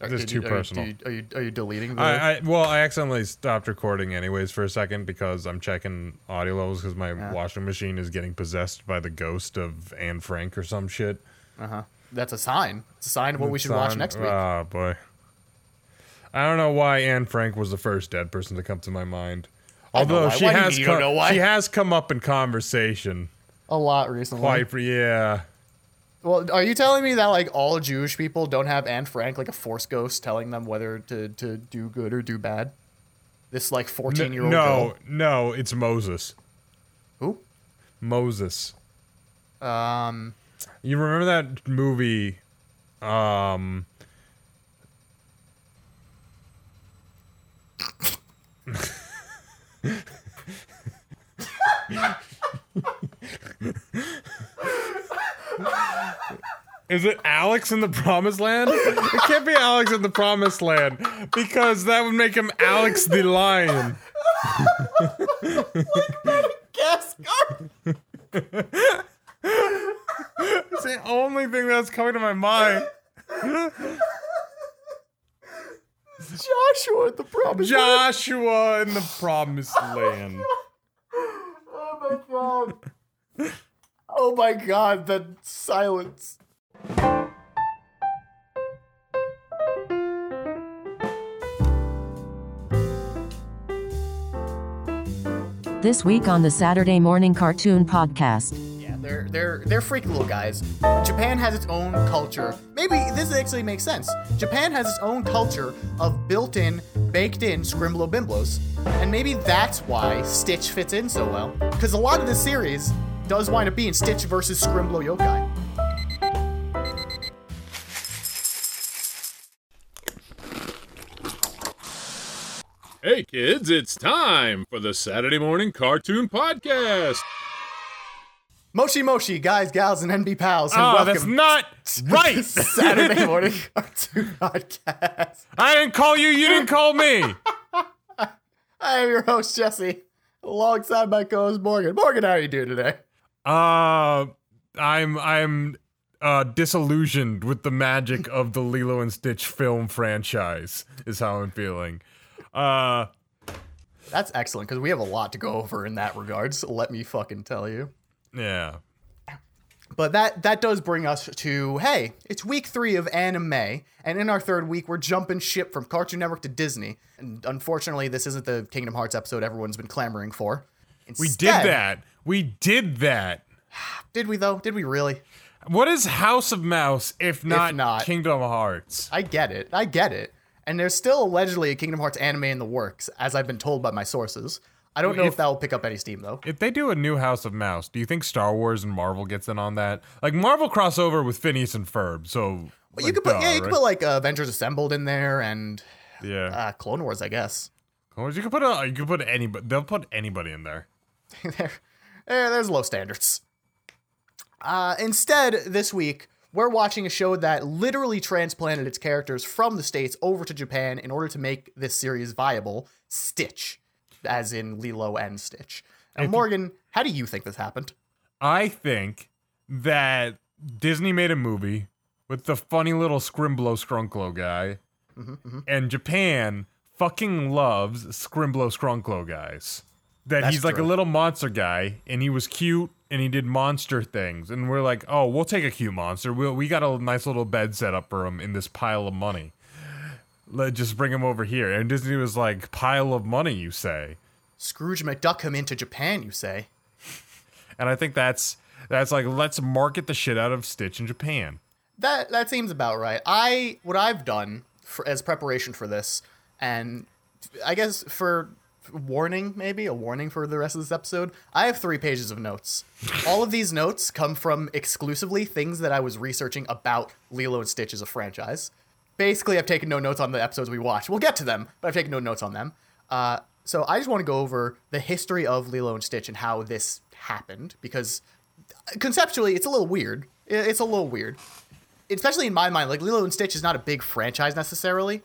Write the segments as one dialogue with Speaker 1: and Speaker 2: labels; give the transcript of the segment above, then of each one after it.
Speaker 1: Are-
Speaker 2: This is too
Speaker 1: are you-
Speaker 2: personal.
Speaker 1: do you- Are you, are you deleting the?
Speaker 2: I, I well, I accidentally stopped recording anyways for a second because I'm checking audio levels because my washing machine is getting possessed by the ghost of Anne Frank or some shit.
Speaker 1: uh-huh. That's a sign. It's a sign of what we should watch next week.
Speaker 2: Oh boy. I don't know why Anne Frank was the first dead person to come to my mind. Although she
Speaker 1: Why do you-
Speaker 2: has come, she has come up in conversation.
Speaker 1: a lot recently.
Speaker 2: Quite yeah.
Speaker 1: Well, are you telling me that like all Jewish people don't have Anne Frank like a force ghost telling them whether to, to do good or do bad? This like fourteen year old
Speaker 2: no,
Speaker 1: girl.
Speaker 2: no, it's Moses.
Speaker 1: Who?
Speaker 2: Moses.
Speaker 1: Um.
Speaker 2: You remember that movie? Um. Is it Alex in the Promised Land? It can't be Alex in the Promised Land because that would make him Alex the Lion.
Speaker 1: Gas
Speaker 2: It's the only thing that's coming to my mind.
Speaker 1: Joshua in the promise.
Speaker 2: Joshua in the Promised Land.
Speaker 1: Oh my god. Oh my god, that silence.
Speaker 3: This week on the Saturday Morning Cartoon Podcast.
Speaker 1: Yeah, they're they're they're freaky little guys. Japan has its own culture. Maybe this actually makes sense. Japan has its own culture of built-in, baked-in scrimblo bimblos, and maybe that's why Stitch fits in so well. Because a lot of this series does wind up being Stitch versus Scrimblo Yokai.
Speaker 4: Hey kids, it's time for the Saturday Morning Cartoon Podcast.
Speaker 1: Moshi Moshi, guys, gals, and NB pals, and
Speaker 2: Oh,
Speaker 1: welcome
Speaker 2: that's not right.
Speaker 1: to Saturday Morning Cartoon Podcast.
Speaker 2: I didn't call you. You didn't call me.
Speaker 1: I am your host Jesse, alongside my co-host Morgan. Morgan, how are you doing today?
Speaker 2: Uh, I'm I'm uh disillusioned with the magic of the Lilo and Stitch film franchise. Is how I'm feeling. Uh,
Speaker 1: That's excellent because we have a lot to go over in that regard. So let me fucking tell you.
Speaker 2: yeah.
Speaker 1: But that that does bring us to hey, it's week three of anime, and in our third week we're jumping ship from Cartoon Network to Disney. And unfortunately, this isn't the Kingdom Hearts episode everyone's been clamoring for.
Speaker 2: We did that. We did that.
Speaker 1: Did we though? Did we really?
Speaker 2: What is House of Mouse if not,
Speaker 1: not-
Speaker 2: Kingdom Hearts?
Speaker 1: I get it. I get it. And there's still allegedly a Kingdom Hearts anime in the works, as I've been told by my sources. I don't know if,
Speaker 2: If-
Speaker 1: that will pick up any steam though.
Speaker 2: If they do a new House of Mouse, do you think Star Wars and Marvel gets in on that? Like Marvel crossover with Phineas and Ferb, so
Speaker 1: But you could put
Speaker 2: duh,
Speaker 1: yeah, you could put like uh, Avengers Assembled in there and
Speaker 2: yeah.
Speaker 1: uh, Clone Wars, I guess.
Speaker 2: Clone Wars, you could put a you could put anybody. They'll put anybody in there.
Speaker 1: there, there, there's low standards. Uh, instead, this week we're watching a show that literally transplanted its characters from the states over to Japan in order to make this series viable. Stitch, as in Lilo and Stitch. And Morgan, how do you think this happened?
Speaker 2: I think that Disney made a movie with the funny little Scrimblo Scrunklo guy,
Speaker 1: Mm-hmm,
Speaker 2: and Japan fucking loves Scrimblo Scrunklo guys. That
Speaker 1: That's
Speaker 2: he's like
Speaker 1: true.
Speaker 2: a little monster guy, and he was cute, and he did monster things, and we're like, oh, we'll take a cute monster. We we got a nice little bed set up for him in this pile of money. Let's just bring him over here. And Disney was like, pile of money, you say?
Speaker 1: Scrooge McDuck him into Japan, you say?
Speaker 2: And I think that's that's like let's market the shit out of Stitch in Japan.
Speaker 1: That that seems about right. I what I've done for, as preparation for this, and I guess for warning, maybe a warning for the rest of this episode. I have three pages of notes. All of these notes come from exclusively things that I was researching about Lilo and Stitch as a franchise. Basically, I've taken no notes on the episodes we watched. We'll get to them, but I've taken no notes on them. Uh, so I just want to go over the history of Lilo and Stitch and how this happened because conceptually, it's a little weird. It's a little weird especially in my mind, like Lilo and Stitch is not a big franchise necessarily.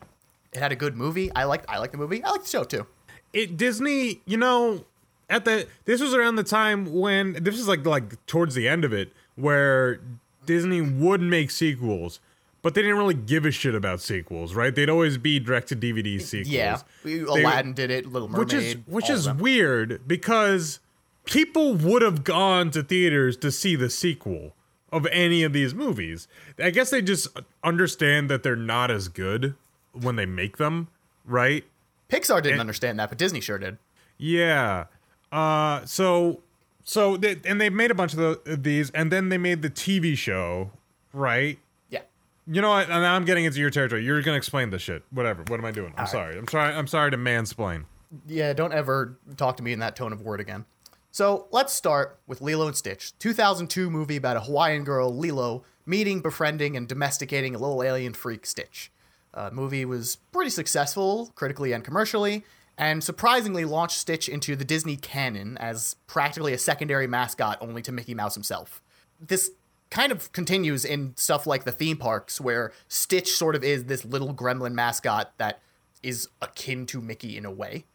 Speaker 1: It had a good movie. I liked I liked the movie. I liked the show too.
Speaker 2: It Disney, you know, at the this was around the time when this is like like towards the end of it where Disney would make sequels, but they didn't really give a shit about sequels, right? They'd always be direct to DVD sequels.
Speaker 1: Yeah,
Speaker 2: They-
Speaker 1: Aladdin did it. Little Mermaid,
Speaker 2: which is which is weird because people would have gone to theaters to see the sequel of any of these movies. I guess they just understand that they're not as good when they make them, right?
Speaker 1: Pixar didn't understand that, but Disney sure did.
Speaker 2: Yeah. Uh so so they, and they made a bunch of the, these and then they made the TV show, right?
Speaker 1: Yeah.
Speaker 2: You know what? And I'm getting into your territory. You're going to explain this shit. Whatever. What am I doing? I'm sorry. I'm sorry. I'm sorry to mansplain.
Speaker 1: Yeah, don't ever talk to me in that tone of word again. So let's start with Lilo and Stitch, 2002 movie about a Hawaiian girl, Lilo, meeting, befriending, and domesticating a little alien freak, Stitch. Uh, movie was pretty successful, critically and commercially, and surprisingly launched Stitch into the Disney canon as practically a secondary mascot only to Mickey Mouse himself. This kind of continues in stuff like the theme parks, where Stitch sort of is this little gremlin mascot that is akin to Mickey in a way.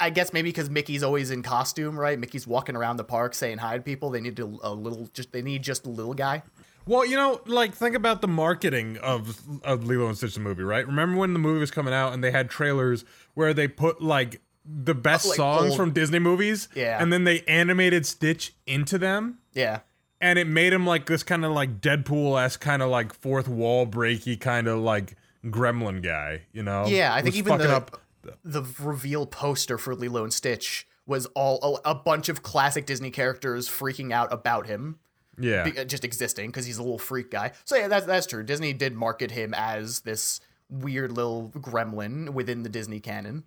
Speaker 1: I guess maybe because Mickey's always in costume, right? Mickey's walking around the park saying hi to people. They need a, a little, just they need just a little guy.
Speaker 2: Well, you know, like think about the marketing of of Lilo and Stitch the movie, right? Remember when the movie was coming out and they had trailers where they put like the best
Speaker 1: Like
Speaker 2: songs
Speaker 1: old-
Speaker 2: from Disney movies,
Speaker 1: Yeah.
Speaker 2: and then they animated Stitch into them,
Speaker 1: Yeah,
Speaker 2: and it made him like this kind of like Deadpool esque kind of like fourth wall breaky kind of like gremlin guy, you know?
Speaker 1: yeah. I think even the
Speaker 2: up.
Speaker 1: the reveal poster for Lilo and Stitch was all a, a bunch of classic Disney characters freaking out about him.
Speaker 2: Yeah,
Speaker 1: be- uh, just existing because he's a little freak guy. So yeah, that's that's true. Disney did market him as this weird little gremlin within the Disney canon.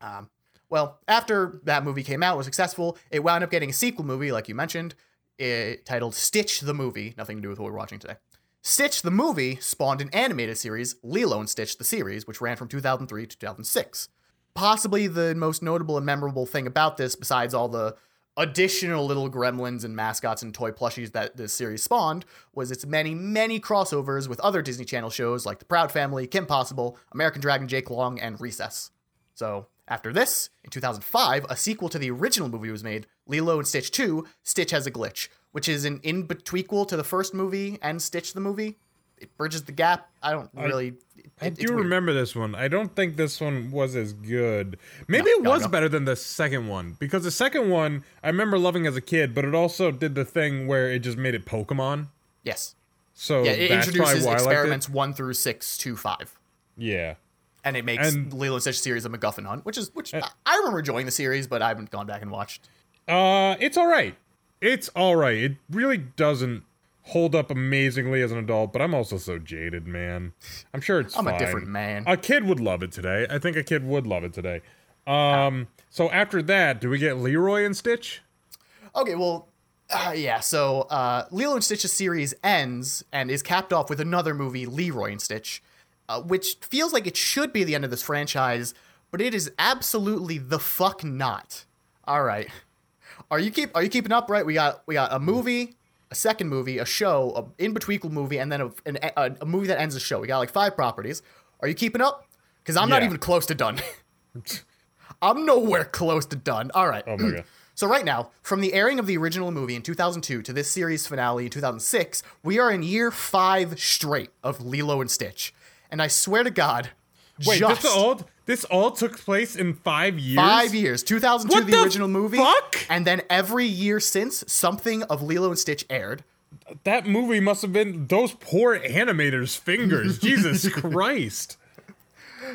Speaker 1: Um, well, after that movie came out, was successful, it wound up getting a sequel movie, like you mentioned, it, titled Stitch the Movie. Nothing to do with what we're watching today. Stitch the movie spawned an animated series, Lilo and Stitch the series, which ran from 2003 to 2006. Possibly the most notable and memorable thing about this, besides all the additional little gremlins and mascots and toy plushies that this series spawned, was its many, many crossovers with other Disney Channel shows like The Proud Family, Kim Possible, American Dragon Jake Long, and Recess. So, after this, in 2005, a sequel to the original movie was made, Lilo and Stitch 2, Stitch Has a Glitch, which is an in-betweequel to the first movie and Stitch the movie. It bridges the gap. I don't really... it-
Speaker 2: I do
Speaker 1: weird.
Speaker 2: remember this one. I don't think this one was as good. Maybe
Speaker 1: No,
Speaker 2: it was
Speaker 1: no.
Speaker 2: better than the second one because the second one I remember loving as a kid, but it also did the thing where it just made it Pokemon.
Speaker 1: Yes.
Speaker 2: So
Speaker 1: Yeah, it introduces experiments 1 through 6 to 5.
Speaker 2: I liked it. Yeah.
Speaker 1: and it makes
Speaker 2: And-
Speaker 1: Lilo Stitch series a MacGuffin hunt, which is which I I remember enjoying the series, but I haven't gone back and watched.
Speaker 2: Uh, it's all right. It's all right. It really doesn't hold up amazingly as an adult, but I'm also so jaded, man. I'm sure it's.
Speaker 1: I'm a different man.
Speaker 2: A kid would love it today. I think a kid would love it today. Um, so after that, do we get Leroy and Stitch?
Speaker 1: Okay, well, uh, yeah. So uh, Lilo and Stitch's series ends and is capped off with another movie, Leroy and Stitch, uh, which feels like it should be the end of this franchise, but it is absolutely the fuck not. All right, are you keep are you keeping up? Right, we got we got a movie, a second movie, a show, a in between movie, and then a, an, a, a movie that ends the show. We got like five properties. Are you keeping up? Because I'm not even close to done. I'm nowhere close to done. All right.
Speaker 2: Oh my god.
Speaker 1: So right now, from the airing of the original movie in 2002 to this series finale in 2006, we are in year five straight of Lilo and Stitch, and I swear to God,
Speaker 2: Wait,
Speaker 1: just
Speaker 2: this all this all took place in five years.
Speaker 1: five years. 2002
Speaker 2: What
Speaker 1: the,
Speaker 2: the
Speaker 1: original movie,
Speaker 2: fuck?
Speaker 1: and then every year since, something of Lilo and Stitch aired.
Speaker 2: That movie must have been those poor animators' fingers. Jesus Christ.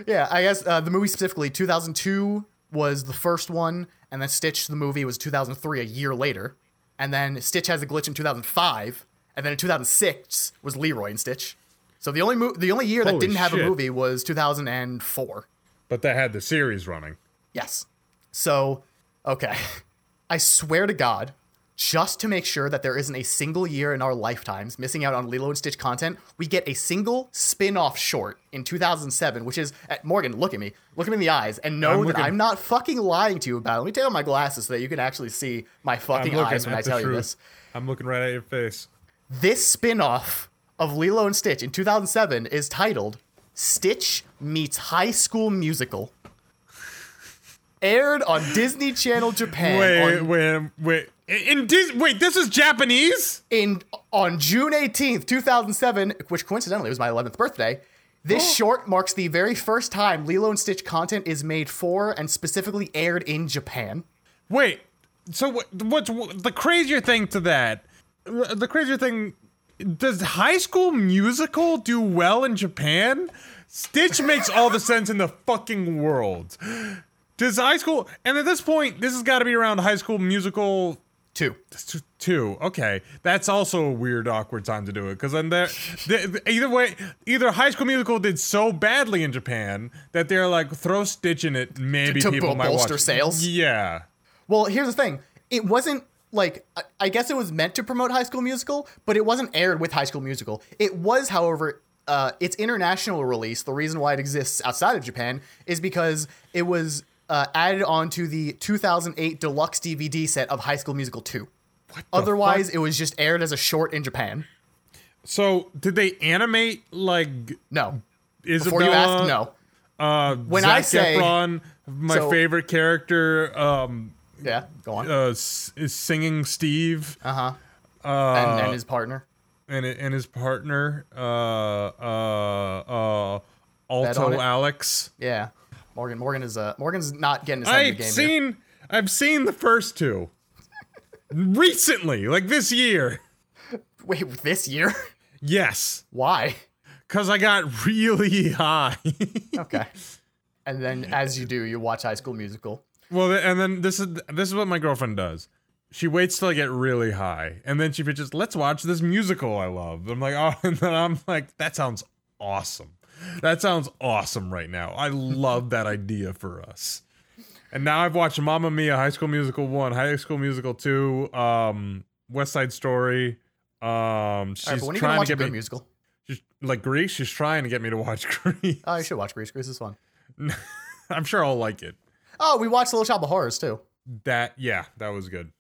Speaker 1: Yeah, I guess uh, the movie specifically 2002 was the first one, and then Stitch the movie was 2003, a year later, and then Stitch has a glitch in 2005, and then in 2006 was Leroy and Stitch. So the only mo- the only year that didn't have a movie was 2004.
Speaker 2: But that had the series running.
Speaker 1: Yes. So, okay. I swear to God, just to make sure that there isn't a single year in our lifetimes missing out on Lilo and Stitch content, we get a single spin off short in 2007, which is, at, Morgan, look at me. Look at me in the eyes and know
Speaker 2: I'm
Speaker 1: that I'm not fucking lying to you about it. Let me take off my glasses so that you can actually see my fucking eyes when I tell you this.
Speaker 2: I'm looking right at your face.
Speaker 1: This spin off of Lilo and Stitch in 2007 is titled Stitch Meets High School Musical. Aired on Disney Channel Japan.
Speaker 2: Wait,
Speaker 1: on-
Speaker 2: wait, wait. In Dis- wait, this is Japanese?
Speaker 1: In on June 18th, 2007, which coincidentally was my 11th birthday, this oh. short marks the very first time Lilo and Stitch content is made for and specifically aired in Japan.
Speaker 2: Wait. So what? What's what, the crazier thing to that? The crazier thing. Does High School Musical do well in Japan? Stitch makes all the sense in the fucking world. Does High School? And at this point, this has got to be around High School Musical
Speaker 1: Two.
Speaker 2: Two. Okay, that's also a weird, awkward time to do it because then there, either way, either High School Musical did so badly in Japan that they're like throw Stitch in it. Maybe
Speaker 1: To
Speaker 2: people
Speaker 1: bol-
Speaker 2: might
Speaker 1: bolster
Speaker 2: watch.
Speaker 1: sales?
Speaker 2: Yeah.
Speaker 1: Well, here's the thing. It wasn't like I- guess it was meant to promote High School Musical, but it wasn't aired with High School Musical. It was, however, uh, its international release. The reason why it exists outside of Japan is because it was uh, added onto the 2008 deluxe DVD set of High School Musical 2. Otherwise, it was just aired as a short in Japan.
Speaker 2: So did they animate like
Speaker 1: No.
Speaker 2: Isabella?
Speaker 1: Before you ask, no.
Speaker 2: Uh,
Speaker 1: When
Speaker 2: Zac
Speaker 1: I say-
Speaker 2: Efron, my
Speaker 1: so-
Speaker 2: favorite character, um,
Speaker 1: Yeah, go on.
Speaker 2: uh, s- is singing Steve
Speaker 1: Uh huh. and,
Speaker 2: uh,
Speaker 1: and his partner.
Speaker 2: and and his partner, uh, uh, uh, Alto? Alex.
Speaker 1: Yeah. Morgan. Morgan is uh Morgan's not getting his head in the
Speaker 2: I've
Speaker 1: game. here.
Speaker 2: seen I've seen the first two recently, like this year.
Speaker 1: Wait, this year?
Speaker 2: Yes,
Speaker 1: Why?
Speaker 2: because I got really high.
Speaker 1: Okay. and then, as you do, you watch High School Musical.
Speaker 2: Well, and then this is this is what my girlfriend does. She waits till I get really high, and then she pitches, "Let's watch this musical I love." I'm like, "Oh," and then I'm like, "That sounds awesome. That sounds awesome right now. I love that idea for us." And now I've watched Mamma Mia, High School Musical one, High School Musical two, um, West Side Story. Um, she's
Speaker 1: right, but when are you gonna
Speaker 2: trying to get me.
Speaker 1: musical?
Speaker 2: She's, like Grease, she's trying to get me to watch Grease.
Speaker 1: Oh, you should watch Grease. Grease is fun.
Speaker 2: I'm sure I'll like it.
Speaker 1: Oh, we watched Little Shop of Horrors too.
Speaker 2: That yeah, that was good.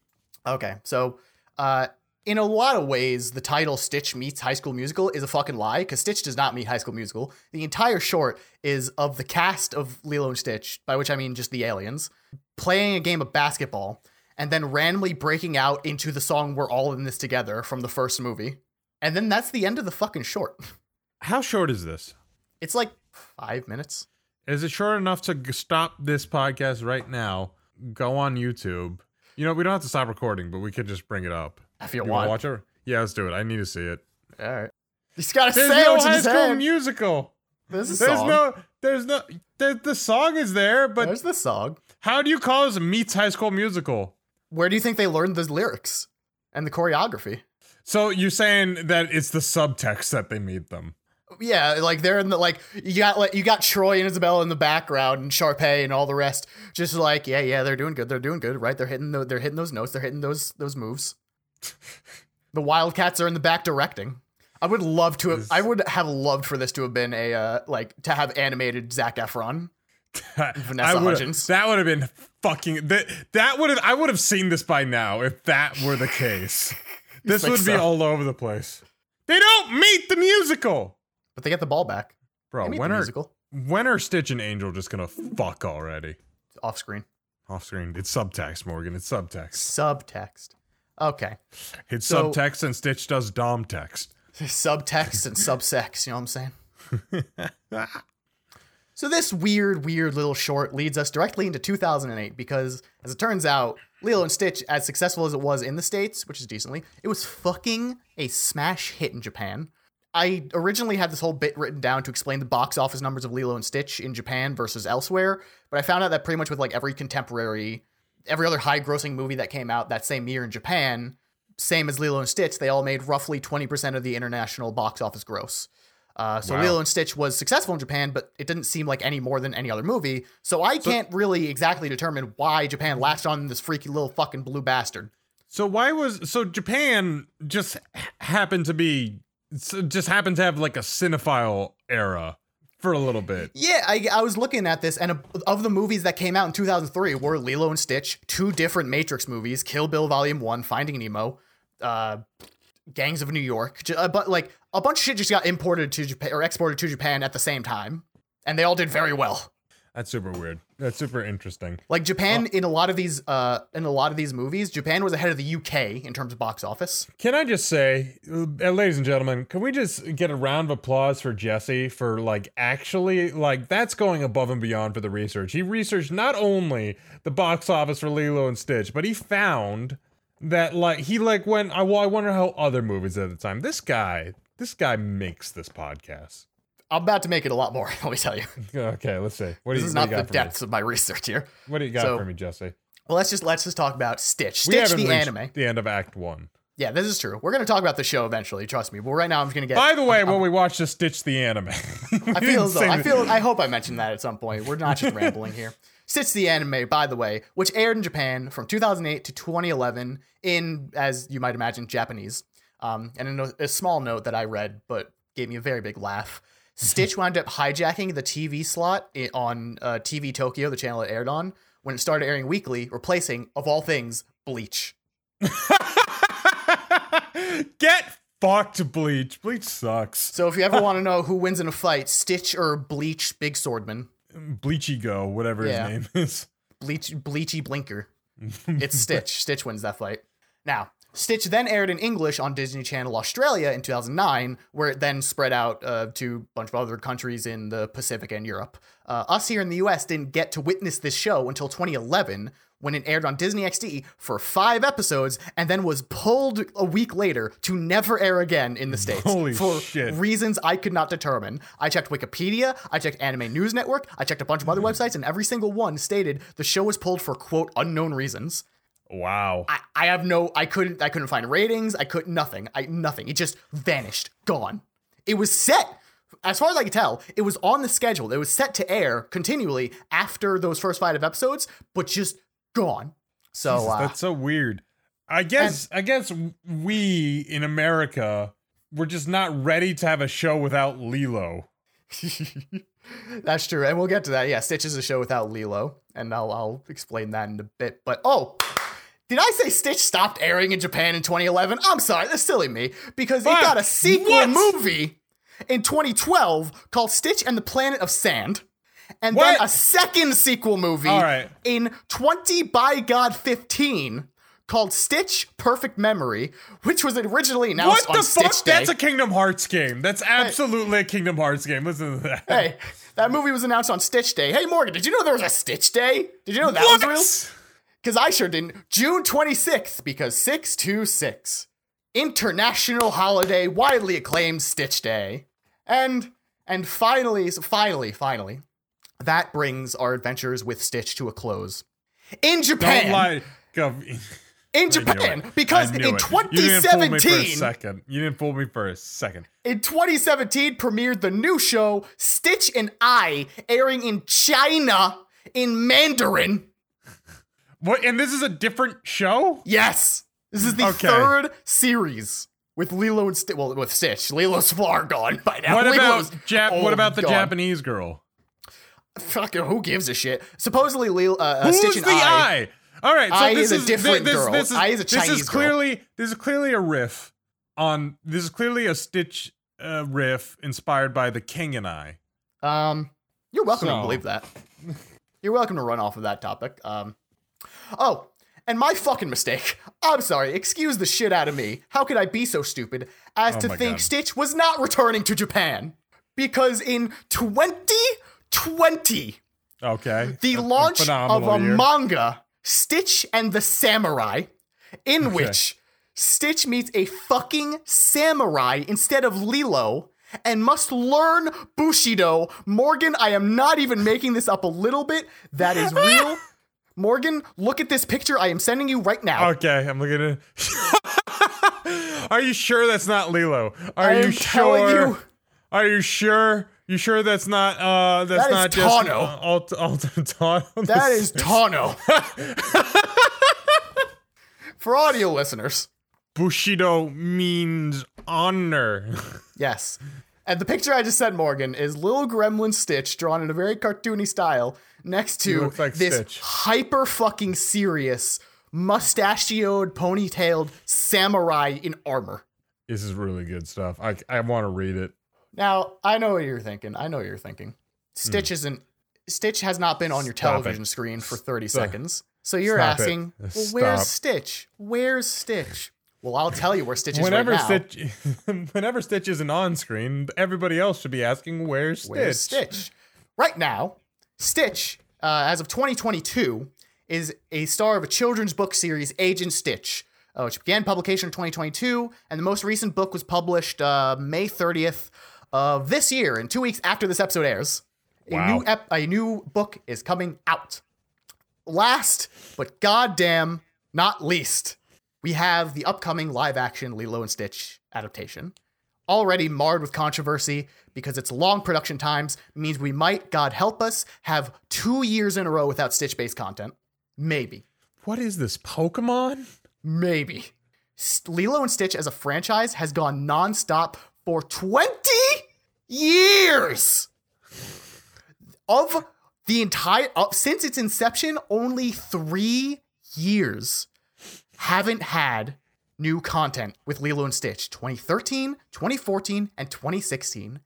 Speaker 1: Okay, so uh, in a lot of ways, the title Stitch meets High School Musical is a fucking lie because Stitch does not meet High School Musical. The entire short is of the cast of Lilo and Stitch, by which I mean just the aliens, playing a game of basketball and then randomly breaking out into the song We're All in This Together from the first movie. And then that's the end of the fucking short.
Speaker 2: How short is this?
Speaker 1: It's like five minutes.
Speaker 2: Is it short enough to g- stop this podcast right now? Go on YouTube. You know, we don't have to stop recording, but we could just bring it up.
Speaker 1: If you,
Speaker 2: You want to watch it? Yeah, let's do it. I need to see it.
Speaker 1: All right. He's got a
Speaker 2: There's no
Speaker 1: in
Speaker 2: High
Speaker 1: his
Speaker 2: School
Speaker 1: hand.
Speaker 2: Musical.
Speaker 1: There's a
Speaker 2: There's
Speaker 1: song.
Speaker 2: no. There's no. The, the song is there, but
Speaker 1: There's the song.
Speaker 2: how do you call this meets High School Musical?
Speaker 1: Where do you think they learned the lyrics and the choreography?
Speaker 2: So you're saying that it's the subtext that they meet them?
Speaker 1: Yeah, like they're in the like you got like you got Troy and Isabella in the background and Sharpay and all the rest, just like yeah, yeah, they're doing good, they're doing good, right? They're hitting the, they're hitting those notes, they're hitting those those moves. the Wildcats are in the back directing. I would love to have, I would have loved for this to have been a uh, like to have animated Zac Efron. Vanessa Hudgens.
Speaker 2: That would have been fucking. That that would have. I would have seen this by now if that were the case. this would be all over the place. They don't meet the musical,
Speaker 1: But they get the ball back.
Speaker 2: bro. When are
Speaker 1: musical
Speaker 2: when are Stitch and Angel just gonna fuck already?
Speaker 1: off screen.
Speaker 2: Off screen. It's subtext, Morgan. It's subtext.
Speaker 1: Subtext. Okay.
Speaker 2: It's
Speaker 1: So-
Speaker 2: subtext, and Stitch does dom text.
Speaker 1: subtext and subsex, you know what I'm saying? so this weird, weird little short leads us directly into 2008 because, as it turns out, Lilo and Stitch, as successful as it was in the States, which is decently, it was fucking a smash hit in Japan. I originally had this whole bit written down to explain the box office numbers of Lilo and Stitch in Japan versus elsewhere, but I found out that pretty much with like every contemporary, every other high grossing movie that came out that same year in Japan, same as Lilo and Stitch, they all made roughly 20% of the international box office gross. Uh, so
Speaker 2: Wow.
Speaker 1: Lilo and Stitch was successful in Japan, but it didn't seem like any more than any other movie. So I can't really exactly determine why Japan latched on this freaky little fucking blue bastard.
Speaker 2: So why was so Japan just happened to be s- just happened to have like a cinephile era for a little bit.
Speaker 1: Yeah, I, I was looking at this, and of the movies that came out in 2003 were Lilo and Stitch, two different Matrix movies, Kill Bill Volume 1, Finding Nemo, uh, Gangs of New York, uh, but like a bunch of shit just got imported to Japan or exported to Japan at the same time, and they all did very well.
Speaker 2: That's super weird. That's super interesting.
Speaker 1: Like Japan
Speaker 2: Oh.
Speaker 1: in a lot of these uh in a lot of these movies, Japan was ahead of the UK in terms of box office.
Speaker 2: Can I just say, uh, ladies and gentlemen, can we just get a round of applause for Jesse for like actually like that's going above and beyond for the research. He researched not only the box office for Lilo and Stitch, but he found that like he like went. I well, I wonder how other movies at the time. This guy, this guy makes this podcast.
Speaker 1: I'm about to make it a lot more, let me tell you.
Speaker 2: Okay, let's see. What do
Speaker 1: This
Speaker 2: you,
Speaker 1: is not
Speaker 2: do
Speaker 1: the depths of my research here.
Speaker 2: What do you got
Speaker 1: So-
Speaker 2: for me, Jesse?
Speaker 1: Well, let's just let's just talk about Stitch. Stitch the anime.
Speaker 2: the end of Act One.
Speaker 1: Yeah, this is true. We're gonna talk about the show eventually, trust me. But right now I'm just gonna get
Speaker 2: By the way, when we watch the Stitch the anime,
Speaker 1: I feel though I feel I hope I mentioned that at some point. We're not just rambling here. Stitch the anime, by the way, which aired in Japan from 2008 to 2011 in, as you might imagine, Japanese. Um, and a, a small note that I read, but gave me a very big laugh. Stitch wound up hijacking the TV slot on uh, TV Tokyo, the channel it aired on, when it started airing weekly, replacing, of all things, Bleach.
Speaker 2: Get fucked, Bleach. Bleach sucks.
Speaker 1: So if you ever want to know who wins in a fight, Stitch or Bleach, Big Swordman.
Speaker 2: Bleachy Go, whatever
Speaker 1: Yeah.
Speaker 2: his name is.
Speaker 1: Bleach Bleachy Blinker. It's Stitch. Stitch wins that fight. Now, Stitch then aired in English on Disney Channel Australia in 2009, where it then spread out uh, to a bunch of other countries in the Pacific and Europe. Uh, us here in the US didn't get to witness this show until 2011, when it aired on Disney XD for five episodes and then was pulled a week later to never air again in the States
Speaker 2: Holy
Speaker 1: for
Speaker 2: shit.
Speaker 1: reasons I could not determine. I checked Wikipedia, I checked Anime News Network, I checked a bunch of other websites, and every single one stated the show was pulled for quote unknown reasons.
Speaker 2: Wow.
Speaker 1: I, I have no I couldn't I couldn't find ratings, I couldn't nothing. I nothing. It just vanished. Gone. It was set. As far as I could tell, it was on the schedule. It was set to air continually after those first five episodes, but just gone. So
Speaker 2: Jesus,
Speaker 1: uh,
Speaker 2: that's so weird. I guess I guess we in America we're just not ready to have a show without Lilo.
Speaker 1: That's true, and we'll get to that. Yeah, Stitch is a show without Lilo, and I'll I'll explain that in a bit. But oh, did I say Stitch stopped airing in Japan in 2011? I'm sorry, that's silly me because it got a sequel
Speaker 2: What?
Speaker 1: movie in 2012 called Stitch and the Planet of Sand, and then a second sequel movie
Speaker 2: right.
Speaker 1: in 20 by God 15 called Stitch Perfect Memory, which was originally announced
Speaker 2: What the
Speaker 1: on Stitch
Speaker 2: fuck?
Speaker 1: Day.
Speaker 2: That's a Kingdom Hearts game. That's absolutely a Kingdom Hearts game. Listen to that.
Speaker 1: Hey, that movie was announced on Stitch Day. Hey, Morgan, did you know there was a Stitch Day? Did you know that was real? Because I sure didn't. June 26th, because 626. International holiday, widely acclaimed Stitch Day. And and finally, finally, finally, that brings our adventures with Stitch to a close. In Japan.
Speaker 2: Don't lie.
Speaker 1: In Japan. Because in
Speaker 2: it. You didn't fool me for a
Speaker 1: 2017.
Speaker 2: second. You didn't fool me for a second.
Speaker 1: In 2017, premiered the new show Stitch and I, airing in China in Mandarin.
Speaker 2: What? And this is a different show?
Speaker 1: Yes, this is the
Speaker 2: Okay.
Speaker 1: third series with Lilo and Stitch. Well, with Stitch, Lilo's far gone by now.
Speaker 2: What
Speaker 1: Lilo's
Speaker 2: about Jap? What about the
Speaker 1: gone.
Speaker 2: Japanese girl?
Speaker 1: Fucking who gives a shit? Supposedly, Lilo, uh, uh,
Speaker 2: Who's
Speaker 1: Stitch
Speaker 2: the
Speaker 1: and I.
Speaker 2: All right, so
Speaker 1: I
Speaker 2: this
Speaker 1: is a different
Speaker 2: this,
Speaker 1: girl.
Speaker 2: This is,
Speaker 1: I is a
Speaker 2: this
Speaker 1: Chinese
Speaker 2: is
Speaker 1: girl.
Speaker 2: clearly this is clearly a riff on this is clearly a Stitch uh, riff inspired by the King and I.
Speaker 1: Um, you're welcome to believe that. You're welcome to run off of that topic. Um, oh, and my fucking mistake. I'm sorry. Excuse the shit out of me. How could I be so stupid as
Speaker 2: Oh
Speaker 1: to think
Speaker 2: God.
Speaker 1: Stitch was not returning to Japan? Because in 2020,
Speaker 2: Okay,
Speaker 1: the
Speaker 2: A- a
Speaker 1: launch of a
Speaker 2: year.
Speaker 1: manga, Stitch and the Samurai, in which Stitch meets a fucking samurai instead of Lilo and must learn Bushido. Morgan, I am not even making this up a little bit. That is real. Morgan, look at this picture I am sending you right now.
Speaker 2: Okay, I'm looking at. it. Are you sure that's not Lilo? Are
Speaker 1: I
Speaker 2: you sure?
Speaker 1: you.
Speaker 2: Are you sure? You sure that's not uh that's
Speaker 1: That is
Speaker 2: not just
Speaker 1: Tano.
Speaker 2: uh, alt, alt, Tano?
Speaker 1: That is Tano. For audio listeners.
Speaker 2: Bushido means honor.
Speaker 1: Yes. And the picture I just sent Morgan is little gremlin Stitch drawn in a very cartoony style next to
Speaker 2: like
Speaker 1: this
Speaker 2: Stitch.
Speaker 1: hyper fucking serious mustachioed ponytailed samurai in armor.
Speaker 2: this is really good stuff. I I want to read it.
Speaker 1: Now, I know what you're thinking. I know what you're thinking. Stitch hmm. isn't Stitch has not been on your
Speaker 2: Stop
Speaker 1: television
Speaker 2: it.
Speaker 1: screen for 30
Speaker 2: Stop.
Speaker 1: seconds. So you're
Speaker 2: Stop
Speaker 1: asking, well, where's Stitch? Where's Stitch? Well, I'll tell you where Stitch is
Speaker 2: Whenever
Speaker 1: right now.
Speaker 2: Stitch, whenever Stitch isn't on screen, everybody else should be asking, "Where's Stitch?"
Speaker 1: Where's Stitch? Right now, Stitch, uh, as of 2022, is a star of a children's book series, Agent Stitch, uh, which began publication in 2022, and the most recent book was published uh, May 30th of this year, and two weeks after this episode airs. A
Speaker 2: Wow.
Speaker 1: new ep- a new book is coming out. Last, but goddamn not least, we have the upcoming live action Lilo and Stitch adaptation already marred with controversy because its long production times means we might, God help us, have two years in a row without Stitch based content. Maybe.
Speaker 2: What is this Pokemon?
Speaker 1: Maybe. Lilo and Stitch as a franchise has gone nonstop for 20 years. Of the entire, uh, since its inception, only three years haven't had new content with Lilo and Stitch 2013, 2014, and 2016.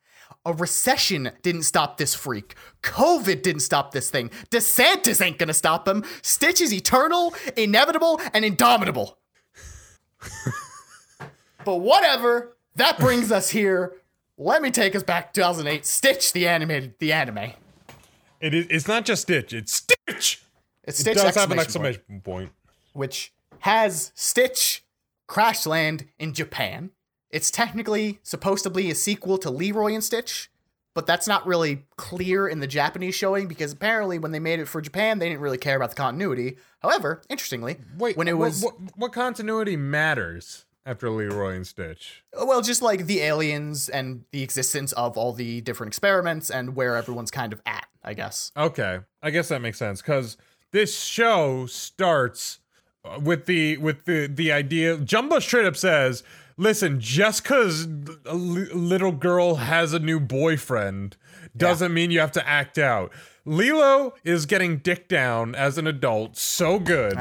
Speaker 1: A recession didn't stop this freak. COVID didn't stop this thing. DeSantis ain't gonna stop him. Stitch is eternal, inevitable, and indomitable. but whatever. That brings us here. Let me take us back to 2008. Stitch the animated the anime.
Speaker 2: It is. It's not just Stitch. It's Stitch.
Speaker 1: It's
Speaker 2: It
Speaker 1: Stitch
Speaker 2: does have an
Speaker 1: exclamation point.
Speaker 2: exclamation point.
Speaker 1: which has Stitch crash land in Japan. It's technically supposed to be a sequel to Leroy and Stitch, but that's not really clear in the Japanese showing because apparently when they made it for Japan, they didn't really care about the continuity. However, interestingly,
Speaker 2: Wait,
Speaker 1: when it was
Speaker 2: what, what continuity matters after Leroy and Stitch?
Speaker 1: well, just like the aliens and the existence of all the different experiments and where everyone's kind of at, I guess.
Speaker 2: Okay, I guess that makes sense because this show starts with the with the the idea. Jumba straight up says, "Listen, just because a little girl has a new boyfriend doesn't mean you have to act out." Lilo is getting dick down as an adult so good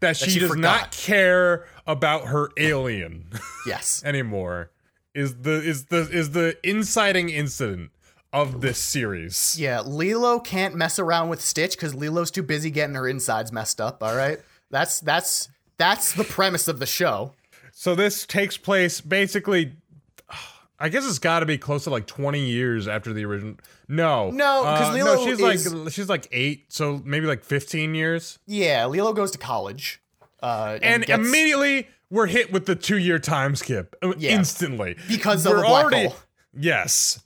Speaker 2: that she,
Speaker 1: Uh-huh. she
Speaker 2: does
Speaker 1: forgot.
Speaker 2: not care about her alien
Speaker 1: Yes.
Speaker 2: anymore. Is the is the is the inciting incident of this series?
Speaker 1: Yeah, Lilo can't mess around with Stitch because Lilo's too busy getting her insides messed up. All right, that's that's that's the premise of the show.
Speaker 2: So this takes place basically. I guess it's got to be close to like 20 years after the original. No,
Speaker 1: No, 'cause
Speaker 2: Uh,
Speaker 1: Lilo
Speaker 2: no, she's
Speaker 1: is-
Speaker 2: like she's like eight, so maybe like 15 years.
Speaker 1: Yeah, Lilo goes to college, uh, and,
Speaker 2: And
Speaker 1: gets-
Speaker 2: immediately we're hit with the two year time skip uh,
Speaker 1: Yeah.
Speaker 2: instantly
Speaker 1: Because of
Speaker 2: we're
Speaker 1: the black
Speaker 2: already
Speaker 1: hole.
Speaker 2: yes.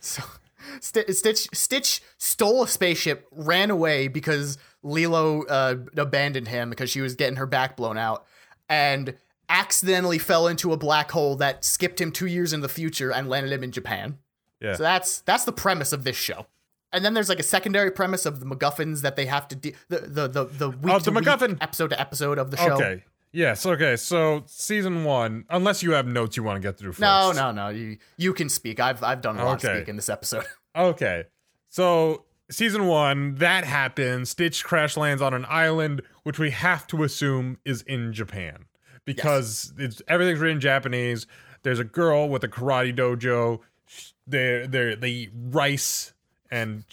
Speaker 1: Sti- Stitch Stitch stole a spaceship, ran away because Lilo uh, abandoned him because she was getting her back blown out, and accidentally fell into a black hole that skipped him two years in the future and landed him in Japan.
Speaker 2: Yeah.
Speaker 1: So that's that's the premise of this show. And then there's like a secondary premise of the MacGuffins that they have to de- the the the the week
Speaker 2: Oh, the MacGuffin-
Speaker 1: episode to episode of the show.
Speaker 2: Okay. Yes. Okay. So season one, unless you have notes you want to get through first.
Speaker 1: No, no, no. You you can speak. I've I've done a lot
Speaker 2: Okay.
Speaker 1: of speaking this episode.
Speaker 2: Okay. So season one, that happens. Stitch crash lands on an island, which we have to assume is in Japan. Because it's everything's written in Japanese. There's a girl with a karate dojo. They they they eat rice and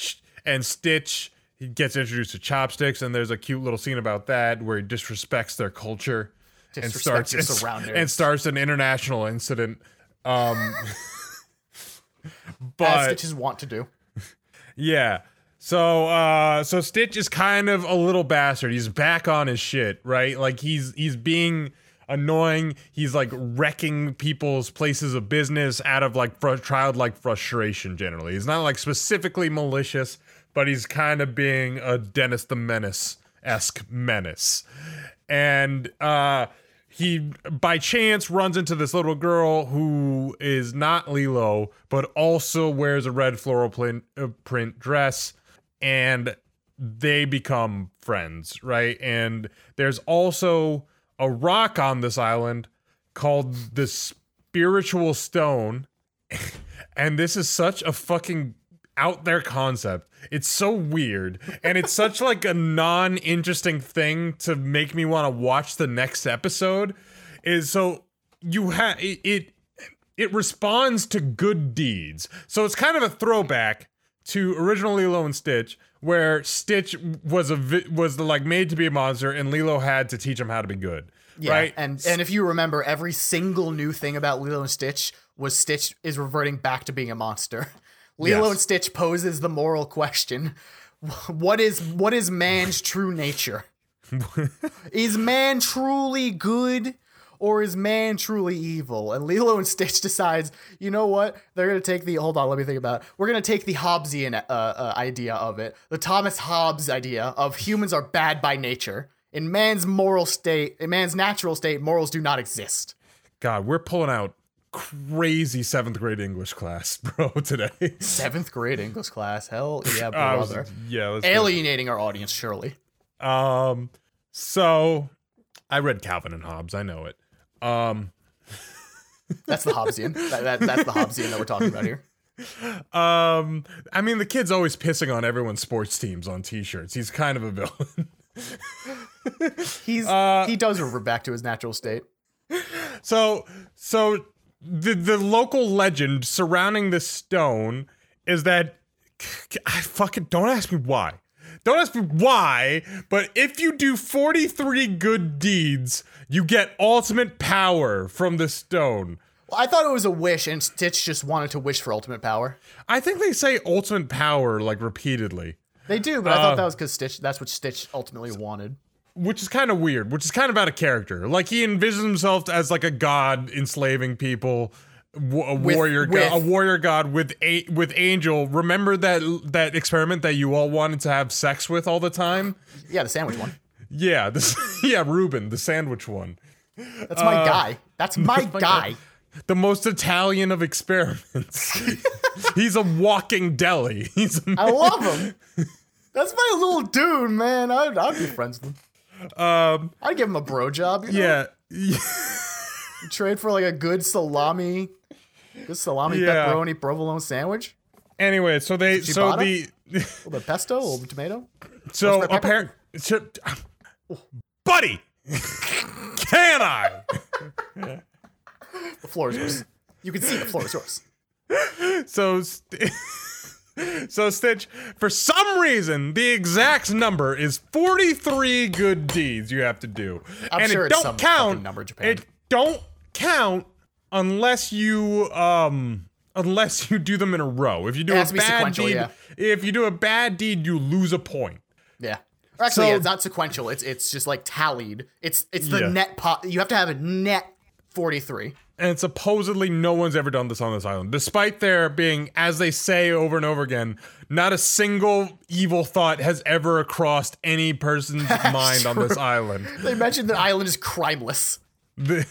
Speaker 2: and Stitch he gets introduced to chopsticks and there's a cute little scene about that where he disrespects their culture and starts
Speaker 1: surroundings.
Speaker 2: and starts an international incident. Um
Speaker 1: As
Speaker 2: but
Speaker 1: Stitches want to do.
Speaker 2: yeah. So uh so Stitch is kind of a little bastard. He's back on his shit, right? Like he's he's being annoying. He's like wrecking people's places of business out of like fr- childlike frustration generally. He's not like specifically malicious, but he's kind of being a Dennis the Menace esque menace. And uh he by chance runs into this little girl who is not Lilo, but also wears a red floral print, uh, print dress, and they become friends, right? And there's also a rock on this island called the Spiritual Stone, and this is such a fucking out there concept. It's so weird, and it's such like a non-interesting thing to make me want to watch the next episode. Is so you have it, it it responds to good deeds. So it's kind of a throwback to original Lilo and Stitch, where Stitch was a vi- was the, like made to be a monster, and Lilo had to teach him how to be good.
Speaker 1: Yeah,
Speaker 2: right?
Speaker 1: and and if you remember, every single new thing about Lilo and Stitch was Stitch is reverting back to being a monster. Lilo
Speaker 2: Yes.
Speaker 1: and Stitch poses the moral question: What is what is man's true nature? is man truly good? Or is man truly evil? And Lilo and Stitch decides, you know what? They're gonna take the hold on, let me think about. It. We're gonna take the Hobbesian uh, uh, idea of it, the Thomas Hobbes idea of humans are bad by nature. In man's moral state, in man's natural state, morals do not exist.
Speaker 2: God, we're pulling out crazy seventh grade English class, bro, today.
Speaker 1: Seventh grade English class, hell yeah, brother.
Speaker 2: yeah, do it.
Speaker 1: Alienating our audience, surely.
Speaker 2: Um, so I read Calvin and Hobbes. I know it. Um,
Speaker 1: That's the Hobbesian. that, that, that's the Hobbesian that we're talking about here.
Speaker 2: um, I mean, the kid's always pissing on everyone's sports teams on T-shirts. He's kind of a villain.
Speaker 1: He's
Speaker 2: Uh,
Speaker 1: he does revert back to his natural state.
Speaker 2: So, so the the local legend surrounding this stone is that I fucking don't ask me why. Don't ask me why, but if you do 43 good deeds, you get ultimate power from the stone.
Speaker 1: Well, I thought it was a wish, and Stitch just wanted to wish for ultimate power.
Speaker 2: I think they say ultimate power like repeatedly,
Speaker 1: They do, but I
Speaker 2: Uh,
Speaker 1: thought that was because Stitch. That's what Stitch ultimately wanted.
Speaker 2: which is kind of weird, which is kind of out of character. Like he envisions himself as like a god enslaving people, a
Speaker 1: With-
Speaker 2: warrior, go- a warrior god with a- with Angel. Remember that that experiment that you all wanted to have sex with all the time?
Speaker 1: Yeah, the sandwich one.
Speaker 2: Yeah, this yeah, Reuben, the sandwich one.
Speaker 1: That's my guy. That's my guy.
Speaker 2: The most Italian of experiments. He's a walking deli. He's a,
Speaker 1: I love him. That's my little dude, man. I'd, I'd be friends with him.
Speaker 2: um
Speaker 1: I'd give him a bro job. You know?
Speaker 2: yeah.
Speaker 1: Trade for like a good salami, good salami
Speaker 2: Yeah.
Speaker 1: pepperoni provolone sandwich.
Speaker 2: Anyway, so they so the
Speaker 1: A little bit pesto, a little tomato.
Speaker 2: So
Speaker 1: Roast red
Speaker 2: apparent, so, buddy, can I?
Speaker 1: The floor is yours. You can see the floor is yours.
Speaker 2: So, St- so Stitch, for some reason, the exact number is forty-three good deeds you have to do,
Speaker 1: I'm
Speaker 2: and
Speaker 1: sure
Speaker 2: it
Speaker 1: it's
Speaker 2: don't
Speaker 1: some
Speaker 2: count.
Speaker 1: fucking number Japan.
Speaker 2: It don't count unless you um. Unless you do them in a row. If you do
Speaker 1: It
Speaker 2: a
Speaker 1: to be
Speaker 2: bad
Speaker 1: sequential,
Speaker 2: deed,
Speaker 1: yeah.
Speaker 2: if you do a bad deed, you lose a point.
Speaker 1: Yeah. Or actually,
Speaker 2: So-
Speaker 1: yeah, it's not sequential. It's it's just like tallied. It's it's the
Speaker 2: Yeah.
Speaker 1: net pot. You have to have a net forty three.
Speaker 2: and supposedly no one's ever done this on this island despite there being as they say over and over again not a single evil thought has ever crossed any person's mind on this island
Speaker 1: They mentioned the island is crimeless.
Speaker 2: The-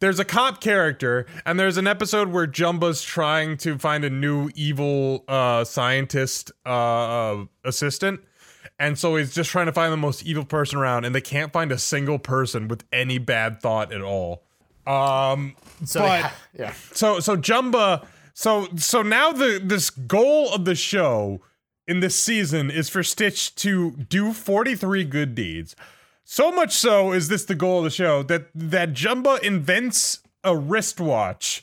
Speaker 2: there's a cop character and there's an episode where jumba's trying to find a new evil uh, scientist uh, assistant and so he's just trying to find the most evil person around and they can't find a single person with any bad thought at all um
Speaker 1: So
Speaker 2: but
Speaker 1: yeah,
Speaker 2: so so Jumba so so now the this goal of the show in this season is for Stitch to do 43 good deeds. So much so is this the goal of the show that that Jumba invents a wristwatch.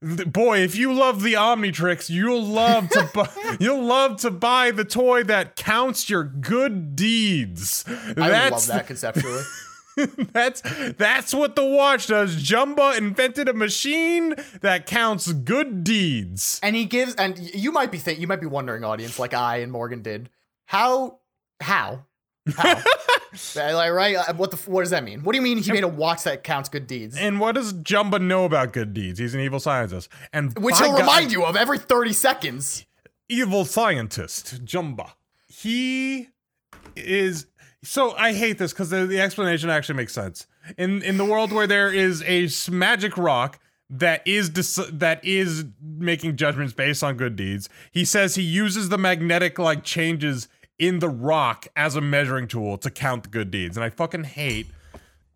Speaker 2: Boy, if you love the Omnitrix, you'll love to bu- you'll love to buy the toy that counts your good deeds.
Speaker 1: I love that conceptually.
Speaker 2: That's that's what the watch does. Jumba invented a machine that counts good deeds.
Speaker 1: and he gives, and you might be think, you might be wondering, audience, like I and Morgan did, how, how, like right? Uh, What the what does that mean? What do you mean he made a watch that counts good deeds?
Speaker 2: And what does Jumba know about good deeds? He's an evil scientist. And
Speaker 1: Which he'll
Speaker 2: God-
Speaker 1: remind you of every thirty seconds.
Speaker 2: evil scientist, Jumba. He is so I hate this because the, the explanation actually makes sense. In in the world where there is a magic rock that is dis- that is making judgments based on good deeds, he says he uses the magnetic like changes in the rock as a measuring tool to count the good deeds. And I fucking hate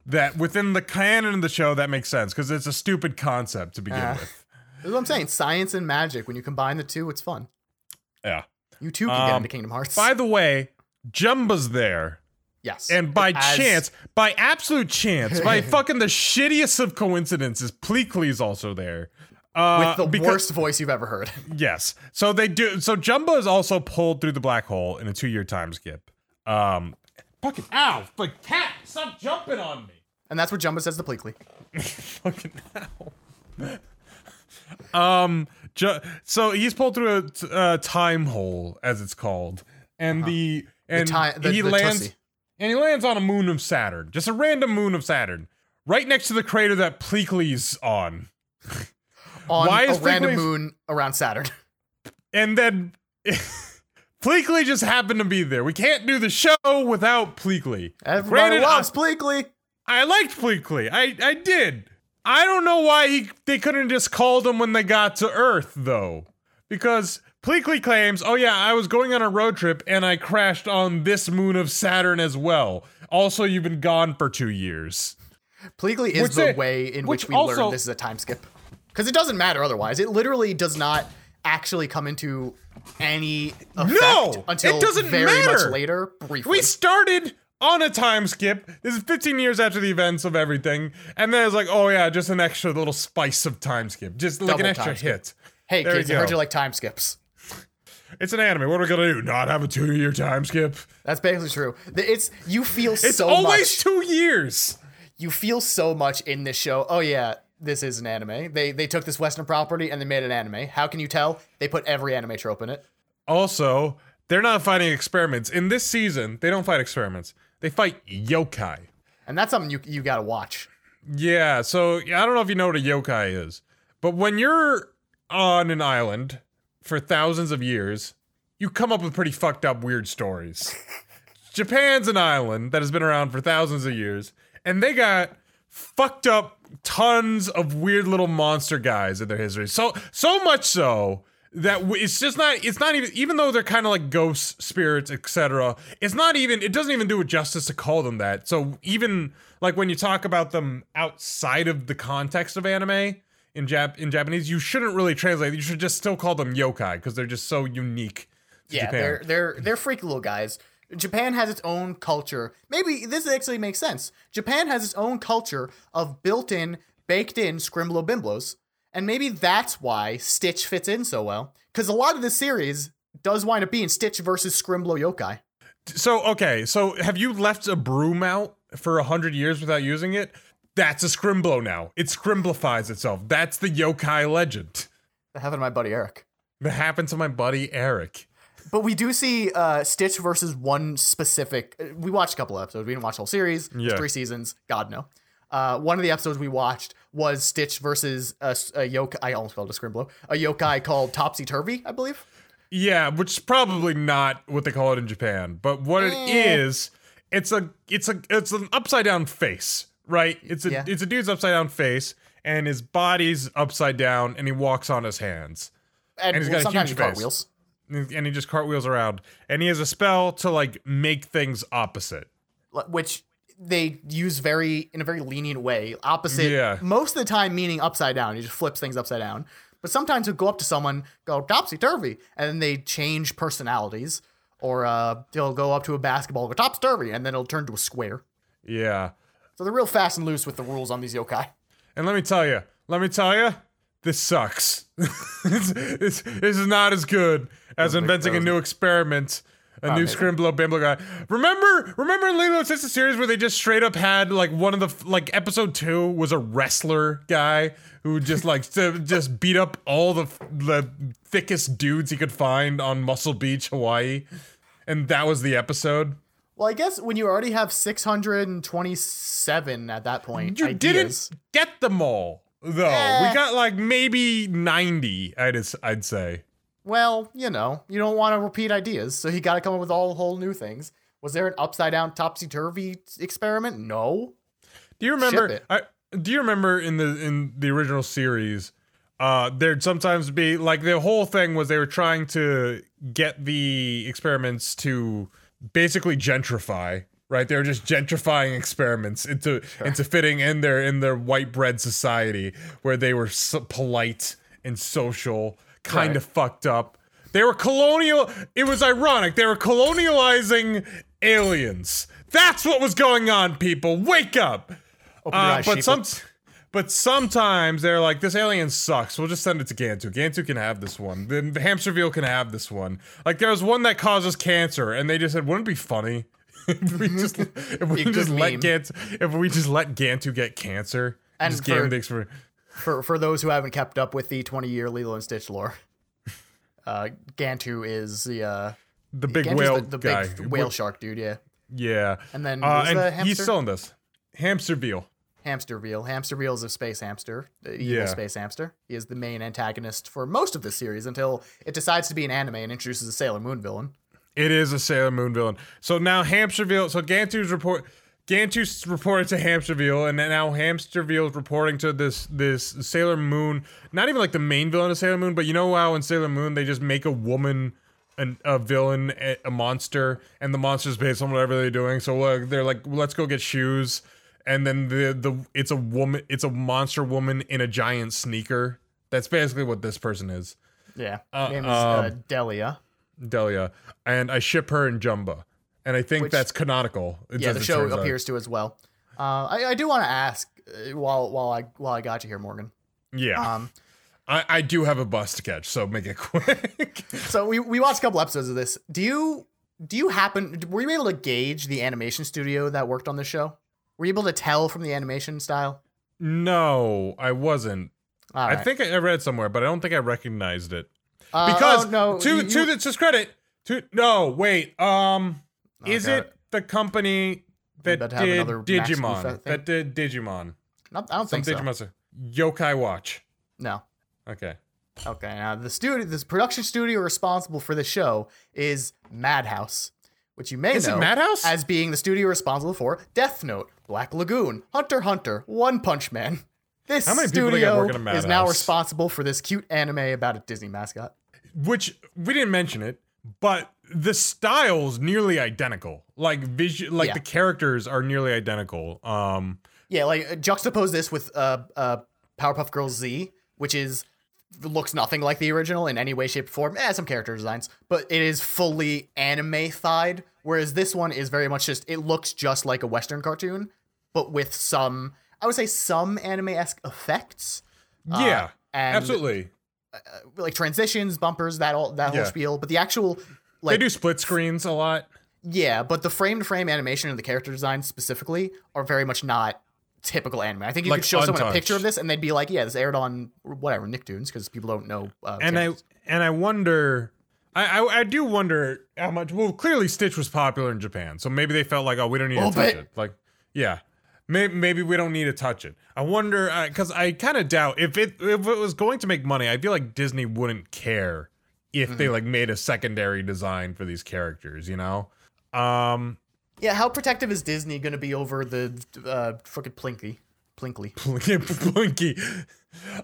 Speaker 2: that within the canon of the show that makes sense because it's a stupid concept to begin
Speaker 1: Ah.
Speaker 2: with.
Speaker 1: That's what I'm saying. Science and magic. When you combine the two, it's fun.
Speaker 2: Yeah.
Speaker 1: You too can get
Speaker 2: Um,
Speaker 1: into Kingdom Hearts.
Speaker 2: By the way, Jumba's there.
Speaker 1: yes,
Speaker 2: And by
Speaker 1: As-
Speaker 2: chance, by absolute chance, by fucking the shittiest of coincidences, Pleakley's also there. Uh,
Speaker 1: with the
Speaker 2: because-
Speaker 1: worst voice you've ever heard.
Speaker 2: Yes. So they do. So Jumba is also pulled through the black hole in a two-year time skip. Um, fucking ow! Like cat, stop jumping on me.
Speaker 1: And that's what Jumba says to Pleakley.
Speaker 2: Fucking ow. um. Ju- so he's pulled through a t- uh, time hole, as it's called, and the and
Speaker 1: ti- the-
Speaker 2: he
Speaker 1: the
Speaker 2: lands
Speaker 1: Tussie.
Speaker 2: and he lands on a moon of Saturn, just a random moon of Saturn, right next to the crater that Pleakley's on.
Speaker 1: On
Speaker 2: Why
Speaker 1: a
Speaker 2: is
Speaker 1: random moon around Saturn.
Speaker 2: and then Pleakley just happened to be there. We can't do the show without Pleakley.
Speaker 1: Everybody
Speaker 2: Granted,
Speaker 1: loves
Speaker 2: I,
Speaker 1: Pleakley.
Speaker 2: I liked Pleakley. I I did. I don't know why he they couldn't just called him when they got to Earth though, because Pleakley claims, "Oh yeah, I was going on a road trip and I crashed on this moon of Saturn as well. Also, you've been gone for two years."
Speaker 1: Pleakley is
Speaker 2: Which
Speaker 1: the
Speaker 2: it-
Speaker 1: way in
Speaker 2: which
Speaker 1: which, we
Speaker 2: also-
Speaker 1: learn this is a time skip. Because it doesn't matter otherwise. It literally does not actually come into any effect
Speaker 2: No!
Speaker 1: until
Speaker 2: It doesn't
Speaker 1: very
Speaker 2: matter!
Speaker 1: much later, briefly.
Speaker 2: We started on a time skip. This is 15 years after the events of everything, and then it's like, oh yeah, just an extra little spice of time skip, just like
Speaker 1: Double
Speaker 2: an extra hit.
Speaker 1: hey
Speaker 2: There
Speaker 1: kids,
Speaker 2: you
Speaker 1: I heard you like time skips.
Speaker 2: It's an anime. What are we gonna do? Not have a two-year time skip?
Speaker 1: That's basically true. It's you feel
Speaker 2: It's
Speaker 1: so
Speaker 2: always
Speaker 1: much.
Speaker 2: two years.
Speaker 1: you feel so much in this show. Oh yeah, this is an anime. They they took this Western property and they made an anime. How can you tell? They put every anime trope in it.
Speaker 2: Also, they're not fighting experiments in this season. They don't fight experiments. They fight yokai.
Speaker 1: And that's something you you gotta watch.
Speaker 2: Yeah, so I don't know if you know what a yokai is, but when you're on an island for thousands of years, you come up with pretty fucked up weird stories. Japan's an island that has been around for thousands of years, and they got fucked up tons of weird little monster guys in their history. So so much so that w- it's just not it's not even even though they're kind of like ghosts, spirits, etc. It's not even it doesn't even do it justice to call them that. So even like when you talk about them outside of the context of anime in Jap in Japanese, you shouldn't really translate. You should just still call them yokai because they're just so unique. To
Speaker 1: Yeah,
Speaker 2: Japan.
Speaker 1: they're they're they're freaky little guys. Japan has its own culture. Maybe this actually makes sense. Japan has its own culture of built-in, baked-in scrimblo bimblos, and maybe that's why Stitch fits in so well. Because a lot of this series does wind up being Stitch versus Scrimblo yokai.
Speaker 2: So okay, so have you left a broom out for a hundred years without using it? That's a scrimblo now. It scrimblifies itself. That's the yokai legend.
Speaker 1: That happened to my buddy Eric.
Speaker 2: That happened to my buddy Eric.
Speaker 1: But we do see uh, Stitch versus one specific. We watched a couple episodes. We didn't watch the whole series.
Speaker 2: Yeah.
Speaker 1: three seasons. God no. Uh, one of the episodes we watched was Stitch versus a yokai. I almost called it a scrimblo. A yokai called Topsy Turvy, I believe.
Speaker 2: Yeah, which is probably not what they call it in Japan, but what it
Speaker 1: Eh.
Speaker 2: is, it's a it's a it's an upside down face, right? It's a
Speaker 1: Yeah.
Speaker 2: it's a dude's upside down face, and his body's upside down, and he walks on his hands.
Speaker 1: And,
Speaker 2: he's
Speaker 1: well,
Speaker 2: got a huge face.
Speaker 1: cartwheels.
Speaker 2: And he just cartwheels around and he has a spell to like make things opposite
Speaker 1: which they use very in a very lenient way. Opposite,
Speaker 2: Yeah.
Speaker 1: most of the time meaning upside down. He just flips things upside down. But sometimes he'll go up to someone, go topsy turvy, and then they change personalities. Or uh, they'll go up to a basketball, go topsy turvy, and then it'll turn to a square.
Speaker 2: yeah
Speaker 1: So they're real fast and loose with the rules on these yokai.
Speaker 2: and let me tell you let me tell you this sucks. This, this, this is not as good as inventing a new experiment a new scrimblo bimbo guy. Remember, remember in Lilo and Stitch the series where they just straight up had like one of the like episode two was a wrestler guy who just like to just beat up all the the thickest dudes he could find on Muscle Beach, Hawaii, and that was the episode.
Speaker 1: Well, I guess when you already have 627 at that point,
Speaker 2: You
Speaker 1: ideas,
Speaker 2: didn't get them all, though.
Speaker 1: Eh.
Speaker 2: We got like maybe 90, I'd, I'd say.
Speaker 1: well, you know, you don't want to repeat ideas, so you got to come up with all whole new things. Was there an upside down topsy turvy experiment? No.
Speaker 2: Do you remember? I, do you remember in the in the original series? Uh, there'd sometimes be like the whole thing was they were trying to get the experiments to basically gentrify. Right, they were just gentrifying experiments into into fitting in their in their white bread society where they were so polite and social, kind
Speaker 1: Right.
Speaker 2: of fucked up. They were colonial. It was ironic. They were colonializing aliens. That's what was going on, people. Wake up.
Speaker 1: Open your
Speaker 2: Uh,
Speaker 1: eyes,
Speaker 2: but
Speaker 1: sheeple.
Speaker 2: some, But sometimes they're like, this alien sucks. We'll just send it to Gantu. Gantu can have this one. The, the Hamsterville can have this one. Like there was one that causes cancer, and they just said, wouldn't it be funny if we just if we just let. Gantu if we just let Gantu get cancer
Speaker 1: And
Speaker 2: just gave him
Speaker 1: for-
Speaker 2: the experience.
Speaker 1: For for those who haven't kept up with the 20 year Lilo and Stitch lore, uh, Gantu is the uh,
Speaker 2: The big
Speaker 1: Gantu's
Speaker 2: whale
Speaker 1: the, the
Speaker 2: guy.
Speaker 1: big whale shark dude. Yeah,
Speaker 2: Yeah.
Speaker 1: And then
Speaker 2: uh, and
Speaker 1: the
Speaker 2: he's
Speaker 1: hamster?
Speaker 2: still in this. Hamsterville.
Speaker 1: Hamsterville. Hamsterville is a space hamster, the evil
Speaker 2: Yeah.
Speaker 1: space hamster. He is the main antagonist for most of the series until it decides to be an anime and introduces a Sailor Moon villain.
Speaker 2: It is a Sailor Moon villain. So now Hamsterville. So Gantu's report. Gantu's reported to Hamsterville, and now Hamsterville is reporting to this this Sailor Moon. Not even like the main villain of Sailor Moon, but you know how in Sailor Moon they just make a woman. An, a villain, a, a monster, and the monster's based on whatever they're doing. So uh, they're like, let's go get shoes, and then the the it's a woman, it's a monster woman in a giant sneaker. That's basically what this person is.
Speaker 1: Yeah.
Speaker 2: Uh,
Speaker 1: Name is uh,
Speaker 2: um,
Speaker 1: Delia.
Speaker 2: Delia, and I ship her in Jumba, and I think
Speaker 1: Which-
Speaker 2: that's canonical.
Speaker 1: Yeah, the show
Speaker 2: turns out.
Speaker 1: appears to as well. Uh, I, I do want to ask uh, while while I while I got you here, Morgan.
Speaker 2: Yeah,
Speaker 1: Um,
Speaker 2: I, I do have a bus to catch, so make it quick.
Speaker 1: so we we watched a couple episodes of this. Do you do you happen were you able to gauge the animation studio that worked on the show? Were you able to tell from the animation style?
Speaker 2: no, I wasn't.
Speaker 1: All
Speaker 2: I think I read somewhere, but I don't think I recognized it
Speaker 1: Uh,
Speaker 2: because
Speaker 1: oh, no,
Speaker 2: to
Speaker 1: you-
Speaker 2: to the, its credit, to no wait, um, is
Speaker 1: got
Speaker 2: it, the company that
Speaker 1: about to have
Speaker 2: did Digimon? That did Digimon.
Speaker 1: No, I don't
Speaker 2: Some
Speaker 1: think so.
Speaker 2: Digimon. Yokai Watch.
Speaker 1: No.
Speaker 2: Okay.
Speaker 1: Okay. Now the studio, this production studio responsible for the show is Madhouse, which you may
Speaker 2: Is it
Speaker 1: know
Speaker 2: Madhouse?
Speaker 1: as being the studio responsible for Death Note, Black Lagoon, Hunter x Hunter, One Punch Man. This
Speaker 2: How many people
Speaker 1: studio
Speaker 2: at
Speaker 1: is now responsible for this cute anime about a Disney mascot.
Speaker 2: Which we didn't mention it, but the style's nearly identical. Like vision, like
Speaker 1: Yeah.
Speaker 2: the characters are nearly identical. Um,
Speaker 1: Yeah, like uh, juxtapose this with uh, uh, Powerpuff Girls Z, which is looks nothing like the original in any way, shape, or form. Eh, some character designs, but it is fully anime-fied. Whereas this one is very much just it looks just like a Western cartoon, but with some I would say some anime-esque effects,
Speaker 2: yeah,
Speaker 1: and-
Speaker 2: absolutely.
Speaker 1: Like transitions, bumpers, that all that
Speaker 2: Yeah.
Speaker 1: whole spiel. But the actual like They
Speaker 2: do split screens a lot.
Speaker 1: yeah, but the frame-to-frame animation and the character design specifically are very much not typical anime. I think you
Speaker 2: Like
Speaker 1: could show someone a picture of this and they'd be like, "Yeah, this aired on whatever Nicktoons," because people don't know. Uh,
Speaker 2: and I and I wonder. I, I I do wonder how much. Well, clearly Stitch was popular in Japan, so maybe they felt like, oh, we don't need to touch
Speaker 1: bit.
Speaker 2: it. Like, yeah, maybe maybe we don't need to touch it. I wonder because I kind of doubt if it if it was going to make money, I feel like Disney wouldn't care if they
Speaker 1: Mm-hmm.
Speaker 2: like made a secondary design for these characters. You know, um,
Speaker 1: yeah, how protective is Disney going to be over the uh, fucking Plinky? Plinkly.
Speaker 2: Plinky.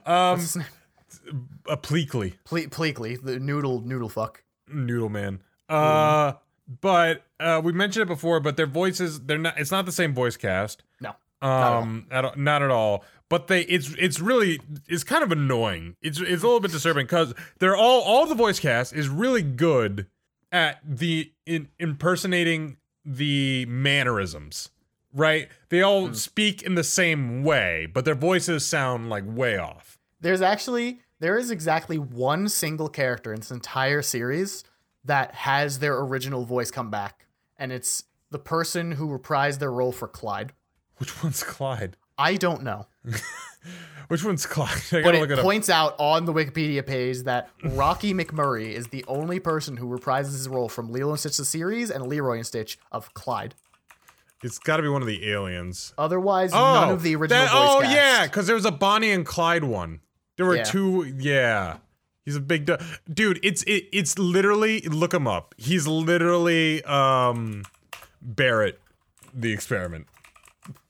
Speaker 2: um,
Speaker 1: What's his name?
Speaker 2: a Pleakley.
Speaker 1: Ple- Pleakley, the noodle noodle fuck.
Speaker 2: Noodle Man. Uh, but uh, we mentioned it before, but their voices they're not. It's not the same voice cast.
Speaker 1: No.
Speaker 2: Um, at all, not at all. But they, it's it's really it's kind of annoying. It's it's a little bit disturbing because they're all all the voice cast is really good at the in impersonating the mannerisms. Right? They all speak in the same way, but their voices sound like way off.
Speaker 1: There's actually there is exactly one single character in this entire series that has their original voice come back, and it's the person who reprised their role for Clyde.
Speaker 2: Which one's Clyde?
Speaker 1: I don't know.
Speaker 2: Which one's Clyde? I
Speaker 1: But
Speaker 2: gotta
Speaker 1: it
Speaker 2: look it up.
Speaker 1: points out on the Wikipedia page that Rocky McMurray is the only person who reprises his role from Lilo and Stitch the series and Leroy and Stitch of Clyde.
Speaker 2: It's got to be one of the aliens.
Speaker 1: Otherwise, oh, none of the original
Speaker 2: Oh, that-
Speaker 1: voice
Speaker 2: Oh
Speaker 1: cast.
Speaker 2: yeah, because there was a Bonnie and Clyde one. There were
Speaker 1: Yeah.
Speaker 2: two. Yeah, he's a big du- dude. It's it, it's literally look him up. He's literally um Barrett, the experiment.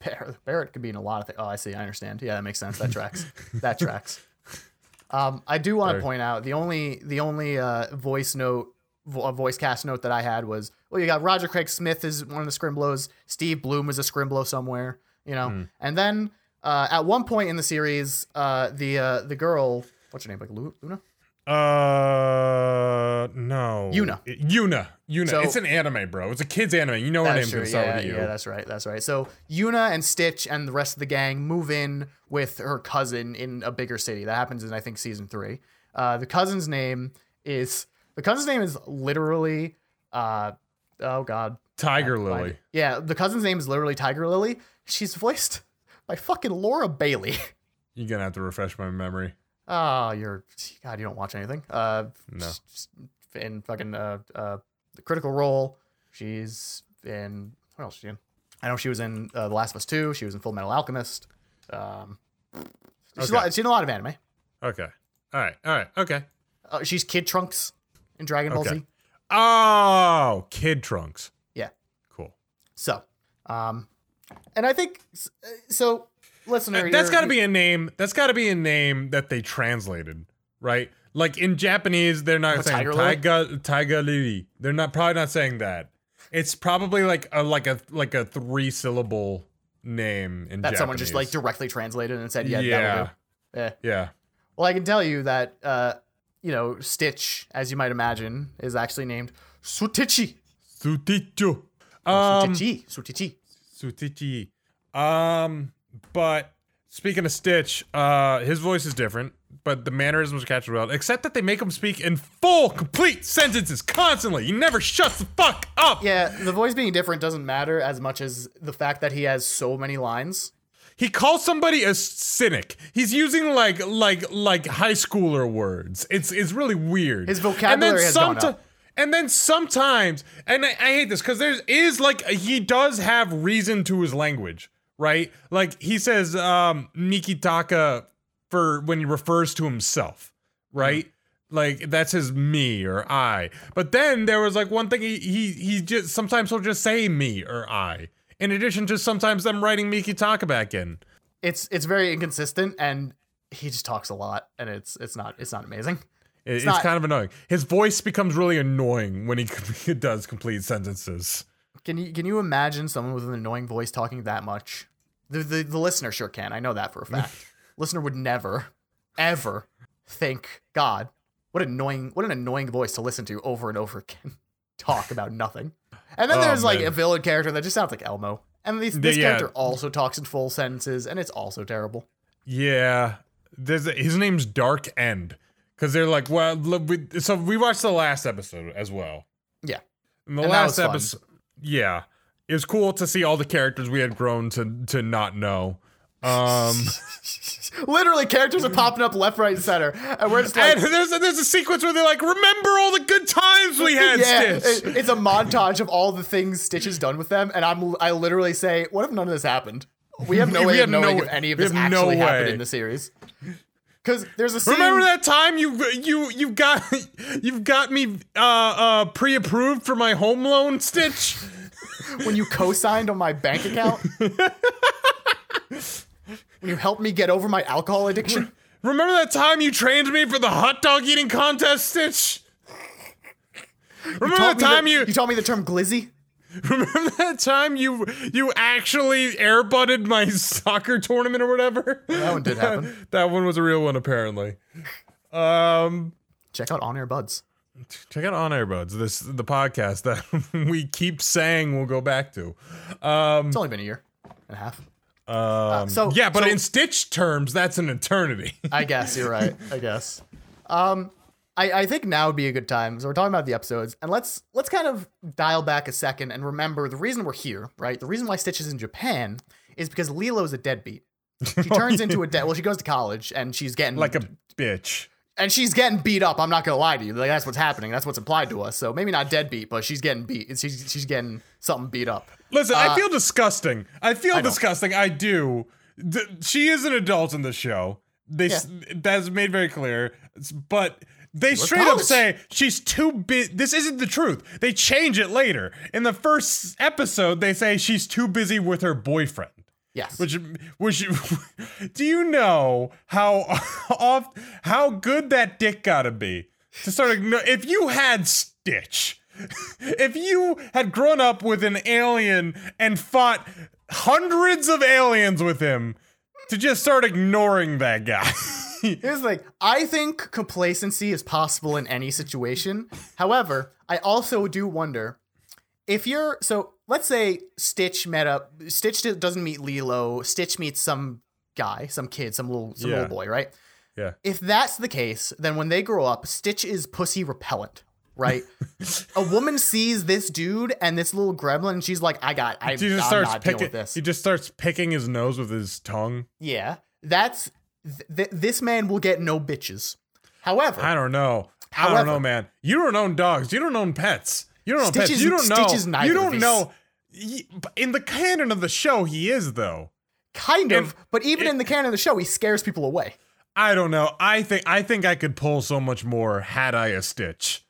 Speaker 1: Barrett, Barrett could be in a lot of things. Oh, I see. I understand. Yeah, that makes sense. That tracks. that tracks. Um, I do want to point out the only the only uh, voice note, vo- voice cast note that I had was well, you got Roger Craig Smith is one of the Scrimblos. Steve Blum is a Scrimblo somewhere, you know.
Speaker 2: Hmm.
Speaker 1: And then uh, at one point in the series, uh, the uh, the girl, what's her name, like Luna?
Speaker 2: Uh, no.
Speaker 1: Yuna.
Speaker 2: Yuna. Yuna.
Speaker 1: So-
Speaker 2: it's an anime, bro. It's a kid's anime. You know her name's
Speaker 1: true.
Speaker 2: gonna
Speaker 1: Yeah,
Speaker 2: with
Speaker 1: yeah, that's right. That's right. So Yuna and Stitch and the rest of the gang move in with her cousin in a bigger city. That happens in I think season three. Uh, the cousin's name is the cousin's name is literally uh oh god
Speaker 2: Tiger Lily.
Speaker 1: Yeah, the cousin's name is literally Tiger Lily. She's voiced by fucking Laura Bailey.
Speaker 2: You're gonna have to refresh my memory.
Speaker 1: Oh, you're God. You don't watch anything. Uh,
Speaker 2: No.
Speaker 1: in fucking uh, uh, the Critical Role. She's in what else? is she in? I know she was in uh, The Last of Us Two. She was in Full Metal Alchemist. Um, she's, a
Speaker 2: Okay.
Speaker 1: lot, she's in a lot of anime.
Speaker 2: Okay. All right. All right. Okay.
Speaker 1: Uh, she's Kid Trunks in Dragon Ball
Speaker 2: Okay.
Speaker 1: Z.
Speaker 2: Oh, Kid Trunks.
Speaker 1: Yeah.
Speaker 2: Cool.
Speaker 1: So, um, and I think uh, so. Listener,
Speaker 2: That's got to be a name. That's got to be a name that they translated, right? Like in Japanese, they're not
Speaker 1: What,
Speaker 2: saying? Taiga Taiga Lily. They're not probably not saying that. It's probably like a like a like a three syllable name in
Speaker 1: that someone just like directly translated and said, "Yeah,
Speaker 2: yeah.
Speaker 1: Eh.
Speaker 2: yeah.
Speaker 1: Well, I can tell you that, uh, you know, Stitch, as you might imagine, is actually named Sutichi.
Speaker 2: Suticho. Um,
Speaker 1: Sutichi. Sutichi.
Speaker 2: Sutichi. Um, but speaking of Stitch, uh, his voice is different, but the mannerisms catch well. Except that they make him speak in full, complete sentences constantly. He never shuts the fuck up.
Speaker 1: Yeah, the voice being different doesn't matter as much as the fact that he has so many lines.
Speaker 2: He calls somebody a cynic. He's using like like like high schooler words. It's it's really weird.
Speaker 1: His vocabulary has gone up.
Speaker 2: And then sometimes, and I, I hate this because there is like he does have reason to his language, right? Like he says um Nikitaka for when he refers to himself, right? Like that's his me or I. But then there was like one thing he he he just sometimes he'll just say me or I. In addition to sometimes them writing Mikitaka back in.
Speaker 1: It's it's very inconsistent, and he just talks a lot, and it's it's not it's not amazing.
Speaker 2: It- It's,
Speaker 1: not-
Speaker 2: kind of annoying. His voice becomes really annoying when he does complete sentences.
Speaker 1: Can you can you imagine someone with an annoying voice talking that much? The the, the listener sure can. I know that for a fact. listener would never, ever think, God, what annoying what an annoying voice to listen to over and over again. Talk about nothing. And then
Speaker 2: Oh,
Speaker 1: there's like
Speaker 2: man.
Speaker 1: a villain character that just sounds like Elmo. And this, character also talks in full sentences, and it's also terrible.
Speaker 2: Yeah, there's a, his name's Dark End because they're like, well, look, we, so we watched the last episode as well.
Speaker 1: Yeah.
Speaker 2: And the
Speaker 1: And
Speaker 2: last episode, yeah, it was cool to see all the characters we had grown to to not know. Um,
Speaker 1: Literally, characters are popping up left, right, and center. And we're just like,
Speaker 2: and there's a, there's a sequence where they're like, remember all the good times we had,
Speaker 1: yeah,
Speaker 2: Stitch.
Speaker 1: it- it's a montage of all the things Stitch has done with them, and I'm I literally say, what if none of this happened? We have no
Speaker 2: We
Speaker 1: way
Speaker 2: have
Speaker 1: of knowing
Speaker 2: no-
Speaker 1: if any of this
Speaker 2: have no
Speaker 1: actually happened in the series. Because there's a scene.
Speaker 2: Remember that time you you you got you've got me uh uh pre-approved for my home loan, Stitch?
Speaker 1: when you co-signed on my bank account? when you helped me get over my alcohol addiction?
Speaker 2: Remember that time you trained me for the hot dog eating contest, Stitch? Remember that time
Speaker 1: the-
Speaker 2: you
Speaker 1: you taught me the term glizzy?
Speaker 2: remember that time you you actually airbutted my soccer tournament or whatever?
Speaker 1: That one did happen.
Speaker 2: that one was a real one apparently. Um
Speaker 1: Check out On Air Buds.
Speaker 2: check out On Air Buds, this the podcast that we keep saying we'll go back to. Um
Speaker 1: It's only been a year and a half.
Speaker 2: Um,
Speaker 1: so-
Speaker 2: yeah, but
Speaker 1: so-
Speaker 2: in Stitch terms, that's an eternity.
Speaker 1: I guess you're right. I guess. Um, I, I think now would be a good time. So we're talking about the episodes, and let's let's kind of dial back a second and remember the reason we're here, right? The reason why Stitch is in Japan is because Lilo's a deadbeat. She turns into a dead. Well, she goes to college and she's getting
Speaker 2: like a bitch.
Speaker 1: and she's getting beat up. I'm not gonna lie to you. Like that's what's happening. That's what's implied to us. So maybe not deadbeat, but she's getting beat. She's she's getting something beat up.
Speaker 2: Listen, I
Speaker 1: Uh,
Speaker 2: feel disgusting. I feel
Speaker 1: know.
Speaker 2: disgusting. I do. She is an adult in the show. They s that's made very clear. But they straight up say she's too busy. This isn't the truth. They change it later. In the first episode, they say she's too busy with her boyfriend.
Speaker 1: Yes.
Speaker 2: Which, which, do you know how off how good that dick gotta be to start? igno- If you had Stitch, if you had grown up with an alien and fought hundreds of aliens with him, to just start ignoring that guy.
Speaker 1: Here's the thing. I think complacency is possible in any situation. However, I also do wonder if you're so. Let's say Stitch met up. Stitch doesn't meet Lilo. Stitch meets some guy, some kid, some little, some
Speaker 2: Yeah.
Speaker 1: little boy, right?
Speaker 2: Yeah.
Speaker 1: If that's the case, then when they grow up, Stitch is pussy repellent, right? a woman sees this dude and this little gremlin, and she's like, "I got, I,
Speaker 2: He just
Speaker 1: I'm
Speaker 2: starts picking.
Speaker 1: with this."
Speaker 2: He just starts picking his nose with his tongue.
Speaker 1: Yeah, that's th- th- this man will get no bitches. However,
Speaker 2: I don't know. I
Speaker 1: However-
Speaker 2: don't know, man. You don't own dogs. You don't own pets. You don't own
Speaker 1: Stitch
Speaker 2: pets. you don't know. You don't know. In the canon of the show, he is though.
Speaker 1: kind of,
Speaker 2: and
Speaker 1: but even
Speaker 2: it-
Speaker 1: in the canon of the show, he scares people away.
Speaker 2: I don't know. I think I think I could pull so much more had I a Stitch.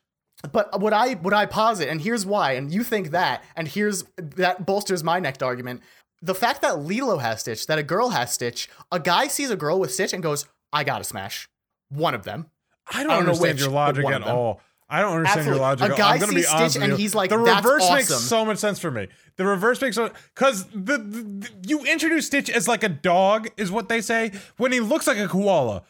Speaker 1: But what I what I posit, and here's why, and you think that, and here's that bolsters my next argument. The fact that Lilo has Stitch, that a girl has Stitch, a guy sees a girl with Stitch and goes, "I gotta smash one of them."
Speaker 2: I don't,
Speaker 1: I don't
Speaker 2: understand
Speaker 1: which,
Speaker 2: your logic at all. I don't understand
Speaker 1: Absolutely.
Speaker 2: your logic.
Speaker 1: A guy
Speaker 2: I'm gonna
Speaker 1: sees
Speaker 2: honest
Speaker 1: Stitch and
Speaker 2: you.
Speaker 1: he's like,
Speaker 2: the
Speaker 1: "That's
Speaker 2: reverse makes so much sense for me. The reverse makes so because the, the, the- you introduce Stitch as like a dog is what they say when he looks like a koala.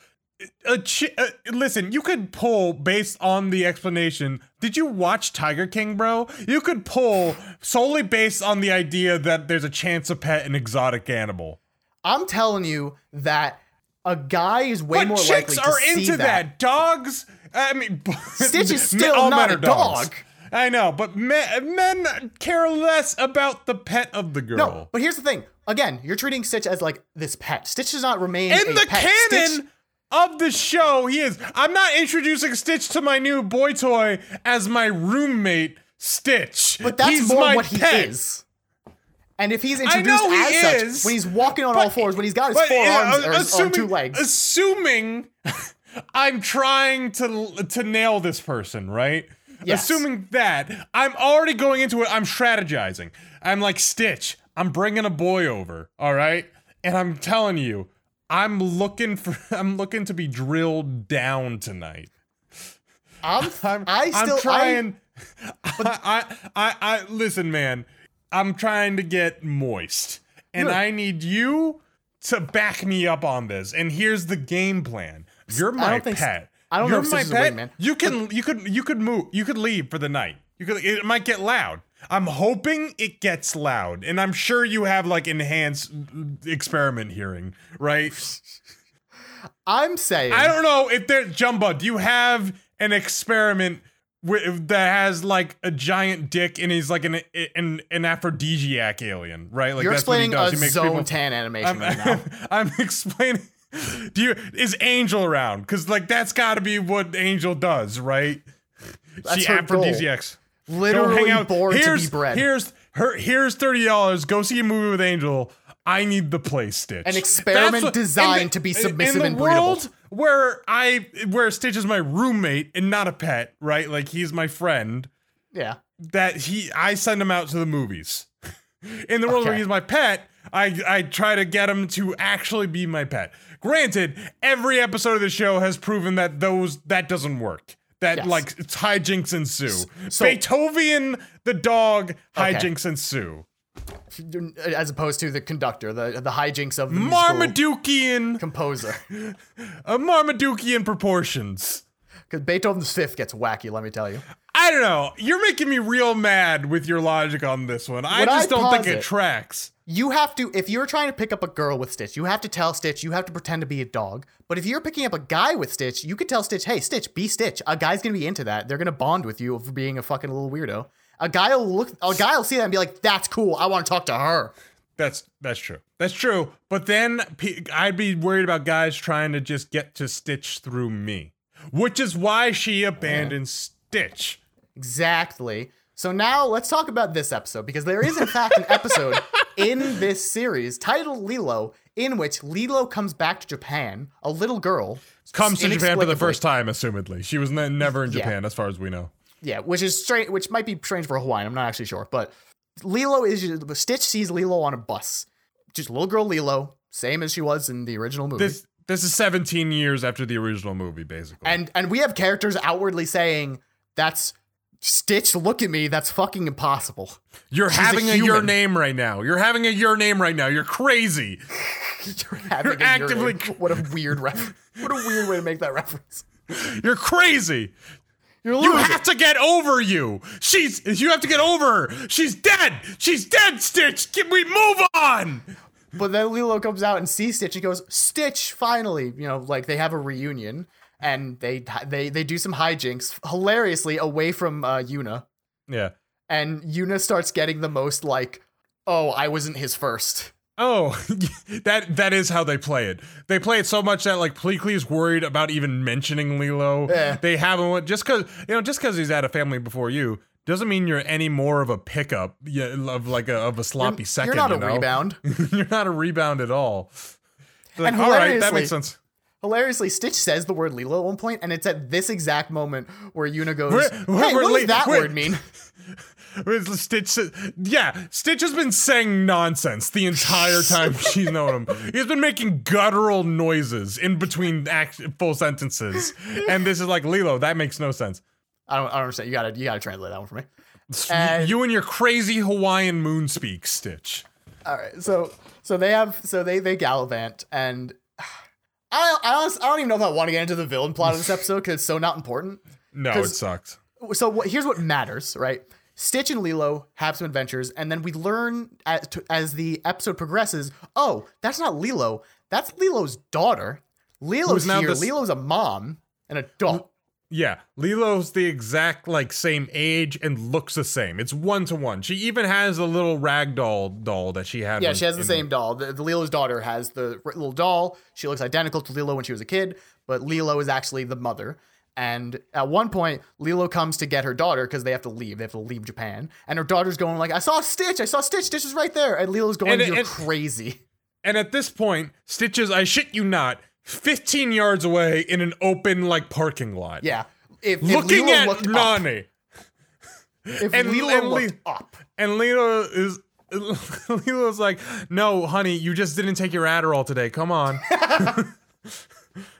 Speaker 2: Chi- uh, listen, you could pull based on the explanation. Did you watch Tiger King, bro? You could pull solely based on the idea that there's a chance to pet an exotic animal.
Speaker 1: I'm telling you that a guy is way
Speaker 2: but
Speaker 1: more
Speaker 2: chicks
Speaker 1: likely to
Speaker 2: are
Speaker 1: see
Speaker 2: into that. Dogs, I mean,
Speaker 1: Stitch is still
Speaker 2: all
Speaker 1: not
Speaker 2: men
Speaker 1: a
Speaker 2: dogs.
Speaker 1: dog.
Speaker 2: I know, but men, men care less about the pet of the girl.
Speaker 1: No, but here's the thing. Again, you're treating Stitch as like this pet. Stitch does not remain
Speaker 2: in the
Speaker 1: pet.
Speaker 2: canon
Speaker 1: Stitch-
Speaker 2: of the show, he is. I'm not introducing Stitch to my new boy toy as my roommate, Stitch.
Speaker 1: But that's
Speaker 2: He's
Speaker 1: more
Speaker 2: my
Speaker 1: what he
Speaker 2: pet.
Speaker 1: is. And if he's introduced
Speaker 2: he
Speaker 1: as such, when he's walking on all fours, when he's got his
Speaker 2: but,
Speaker 1: four
Speaker 2: uh,
Speaker 1: arms or his- on two legs,
Speaker 2: Assuming I'm trying to to nail this person, right?
Speaker 1: Yes.
Speaker 2: Assuming that I'm already going into it, I'm strategizing. I'm like Stitch. I'm bringing a boy over, all right, and I'm telling you, I'm looking for. I'm looking to be drilled down tonight.
Speaker 1: I'm,
Speaker 2: I'm,
Speaker 1: I still
Speaker 2: I'm trying. I, I, I, I, listen, man. I'm trying to get moist, and. I need you to back me up on this. And here's the game plan. You're my pet.
Speaker 1: I don't know
Speaker 2: You're
Speaker 1: if
Speaker 2: my
Speaker 1: Stitch is a
Speaker 2: pet.
Speaker 1: wingman,
Speaker 2: You can, you could, you could move. You could leave for the night. You could. It might get loud. I'm hoping it gets loud, and I'm sure you have like enhanced experiment hearing, right?
Speaker 1: I'm saying
Speaker 2: I don't know if there, Jumba. Do you have an experiment with, that has like a giant dick and he's like an an, an aphrodisiac alien, right? Like
Speaker 1: you're
Speaker 2: that's what he
Speaker 1: explaining
Speaker 2: does.
Speaker 1: a
Speaker 2: He makes
Speaker 1: zone
Speaker 2: people-
Speaker 1: 10 animation
Speaker 2: I'm,
Speaker 1: right now.
Speaker 2: I'm explaining. Do you is Angel around? Because like that's got to be what Angel does, right?
Speaker 1: That's
Speaker 2: she
Speaker 1: her goal. Literally
Speaker 2: hang out.
Speaker 1: born to
Speaker 2: here's,
Speaker 1: be bred.
Speaker 2: Here's her. Here's thirty dollars. Go see a movie with Angel. I need the play Stitch.
Speaker 1: An experiment
Speaker 2: what-
Speaker 1: designed
Speaker 2: the-
Speaker 1: to be submissive
Speaker 2: in
Speaker 1: and
Speaker 2: the
Speaker 1: breedable.
Speaker 2: world where I where Stitch is my roommate and not a pet, right? Like he's my friend.
Speaker 1: yeah.
Speaker 2: That he I send him out to the movies. In the world where he's my pet, I I try to get him to actually be my pet. Granted, every episode of the show has proven that those that doesn't work. That
Speaker 1: Yes.
Speaker 2: like it's hijinks ensue.
Speaker 1: So-
Speaker 2: Beethoven the dog
Speaker 1: Okay.
Speaker 2: hijinks ensue.
Speaker 1: As opposed to the conductor, the the hijinks of the musical
Speaker 2: Marmadukean,
Speaker 1: composer.
Speaker 2: uh, Marmadukean proportions.
Speaker 1: Because Beethoven's fifth gets wacky, let me tell you.
Speaker 2: I don't know. You're making me real mad with your logic on this one. I just
Speaker 1: I
Speaker 2: don't think it
Speaker 1: posit-
Speaker 2: tracks.
Speaker 1: You have to, if you're trying to pick up a girl with Stitch, you have to tell Stitch, you have to pretend to be a dog. But if you're picking up a guy with Stitch, you could tell Stitch, hey, Stitch, be Stitch. A guy's gonna be into that. They're gonna bond with you for being a fucking little weirdo. A guy will look, a guy will see that and be like, that's cool. I want to talk to her.
Speaker 2: That's that's true. That's true. But then I'd be worried about guys trying to just get to Stitch through me, which is why she abandoned Stitch.
Speaker 1: Exactly. So now let's talk about this episode because there is in fact an episode in this series titled Lilo in which Lilo comes back to Japan, a little girl
Speaker 2: Comes to Japan for the first time, assumedly. She was ne- never in
Speaker 1: Yeah.
Speaker 2: Japan, as far as we know.
Speaker 1: Yeah, which is strange, which might be strange for Hawaiian. I'm not actually sure, but Lilo is Stitch sees Lilo on a bus, just little girl Lilo, same as she was in the original movie.
Speaker 2: This this is 17 years after the original movie, basically.
Speaker 1: and and we have characters outwardly saying that's Stitch, look at me. That's fucking impossible.
Speaker 2: You're
Speaker 1: a
Speaker 2: having a, your name right now. You're having a your name right now. You're crazy.
Speaker 1: You're, having
Speaker 2: You're
Speaker 1: a
Speaker 2: actively-
Speaker 1: urinate. What a weird reference. What a weird way to make that reference.
Speaker 2: You're crazy.
Speaker 1: You're
Speaker 2: You have to get over you. She's you have to get over her. She's dead. She's dead, Stitch. Can we move on?
Speaker 1: But then Lilo comes out and sees Stitch and goes, Stitch, finally. You know, like they have a reunion and they they they do some hijinks hilariously away from uh, Yuna.
Speaker 2: Yeah.
Speaker 1: And Yuna starts getting the most like, oh, I wasn't his first.
Speaker 2: Oh, that that is how they play it. They play it so much that like Pleakley's worried about even mentioning Lilo.
Speaker 1: Yeah.
Speaker 2: They haven't just because you know just because he's had a family before you doesn't mean you're any more of a pickup yeah, of like a of a sloppy
Speaker 1: You're-
Speaker 2: second.
Speaker 1: You're not
Speaker 2: you
Speaker 1: a
Speaker 2: know?
Speaker 1: rebound.
Speaker 2: you're not a rebound at all. Like,
Speaker 1: And
Speaker 2: all right, that makes sense.
Speaker 1: Hilariously, Stitch says the word Lilo at one point, and it's at this exact moment where Yuna goes,
Speaker 2: We're-
Speaker 1: "Hey,
Speaker 2: we're-
Speaker 1: what
Speaker 2: we're
Speaker 1: does that
Speaker 2: we're-
Speaker 1: word mean?"
Speaker 2: Stitch, yeah, Stitch has been saying nonsense the entire time she's known him. He's been making guttural noises in between act- full sentences, and this is like Lilo. That makes no sense.
Speaker 1: I don't, I don't understand. You gotta, you gotta translate that one for me. And-
Speaker 2: you and your crazy Hawaiian moon speak, Stitch.
Speaker 1: All right, so so they have, so they they gallivant, and I I, honest, I don't even know if I want to get into the villain plot of this episode because it's so not important.
Speaker 2: No, it sucks.
Speaker 1: so what, here's what matters, right? Stitch and Lilo have some adventures, and then we learn as, to, as the episode progresses. Oh, that's not Lilo. That's Lilo's daughter. Lilo's
Speaker 2: Who's
Speaker 1: here.
Speaker 2: this-
Speaker 1: Lilo's a mom, an adult.
Speaker 2: Yeah, Lilo's the exact like same age and looks the same. It's one to one. She even has a little ragdoll doll that she had.
Speaker 1: Yeah, she has the same doll. The, the Lilo's daughter has the little doll. She looks identical to Lilo when she was a kid, but Lilo is actually the mother. And at one point, Lilo comes to get her daughter because they have to leave. They have to leave Japan, and her daughter's going like, "I saw Stitch. I saw Stitch. Stitch is right there." And Lilo's going,
Speaker 2: And-
Speaker 1: "You're
Speaker 2: and-
Speaker 1: crazy."
Speaker 2: And at this point, Stitch is, I shit you not, 15 yards away in an open like parking lot.
Speaker 1: Yeah. If, if
Speaker 2: Looking
Speaker 1: Lilo
Speaker 2: at
Speaker 1: looked up,
Speaker 2: Nani. and-
Speaker 1: Lilo
Speaker 2: and
Speaker 1: looked
Speaker 2: Li-
Speaker 1: up,
Speaker 2: And Lilo is Lilo's like, no, honey, you just didn't take your Adderall today. Come on.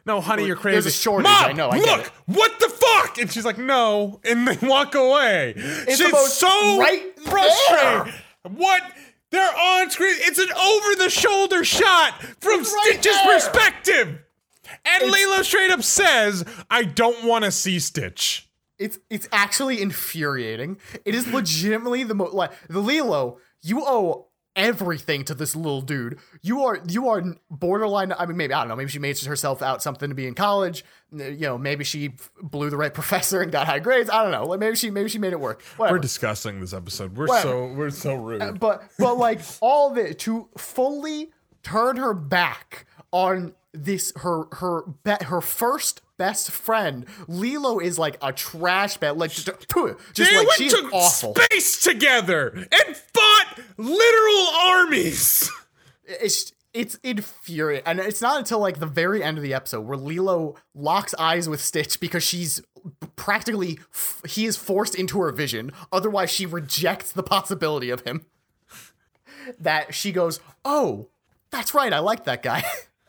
Speaker 2: no, honey, you're crazy.
Speaker 1: There's a shortage,
Speaker 2: Mom,
Speaker 1: I know, I
Speaker 2: look, what the fuck? And she's like, no, and they walk away. she's so
Speaker 1: right
Speaker 2: frustrated. What? They're on screen. It's an over-the-shoulder shot from
Speaker 1: It's right
Speaker 2: Stitch's
Speaker 1: there.
Speaker 2: perspective. And Lilo straight up says, I don't want to see Stitch.
Speaker 1: it's it's actually infuriating. It is legitimately the most like the Lilo. You owe everything to this little dude. You are you are borderline. I mean, maybe I don't know. Maybe she made herself out something to be in college. You know, maybe she blew the right professor and got high grades. I don't know. Like maybe she maybe she made it work. Whatever.
Speaker 2: We're discussing this episode. We're
Speaker 1: Whatever.
Speaker 2: so we're so rude.
Speaker 1: Uh, but but like all of it to fully turn her back on this her her be, her first best friend. Lilo is like a trash bag like just, just
Speaker 2: they
Speaker 1: like
Speaker 2: went
Speaker 1: she's
Speaker 2: to
Speaker 1: awful.
Speaker 2: space together and fought literal armies.
Speaker 1: it's it's infuriating and it's not until like the very end of the episode where Lilo locks eyes with Stitch because she's practically f- he is forced into her vision. Otherwise she rejects the possibility of him. That she goes oh that's right I like that guy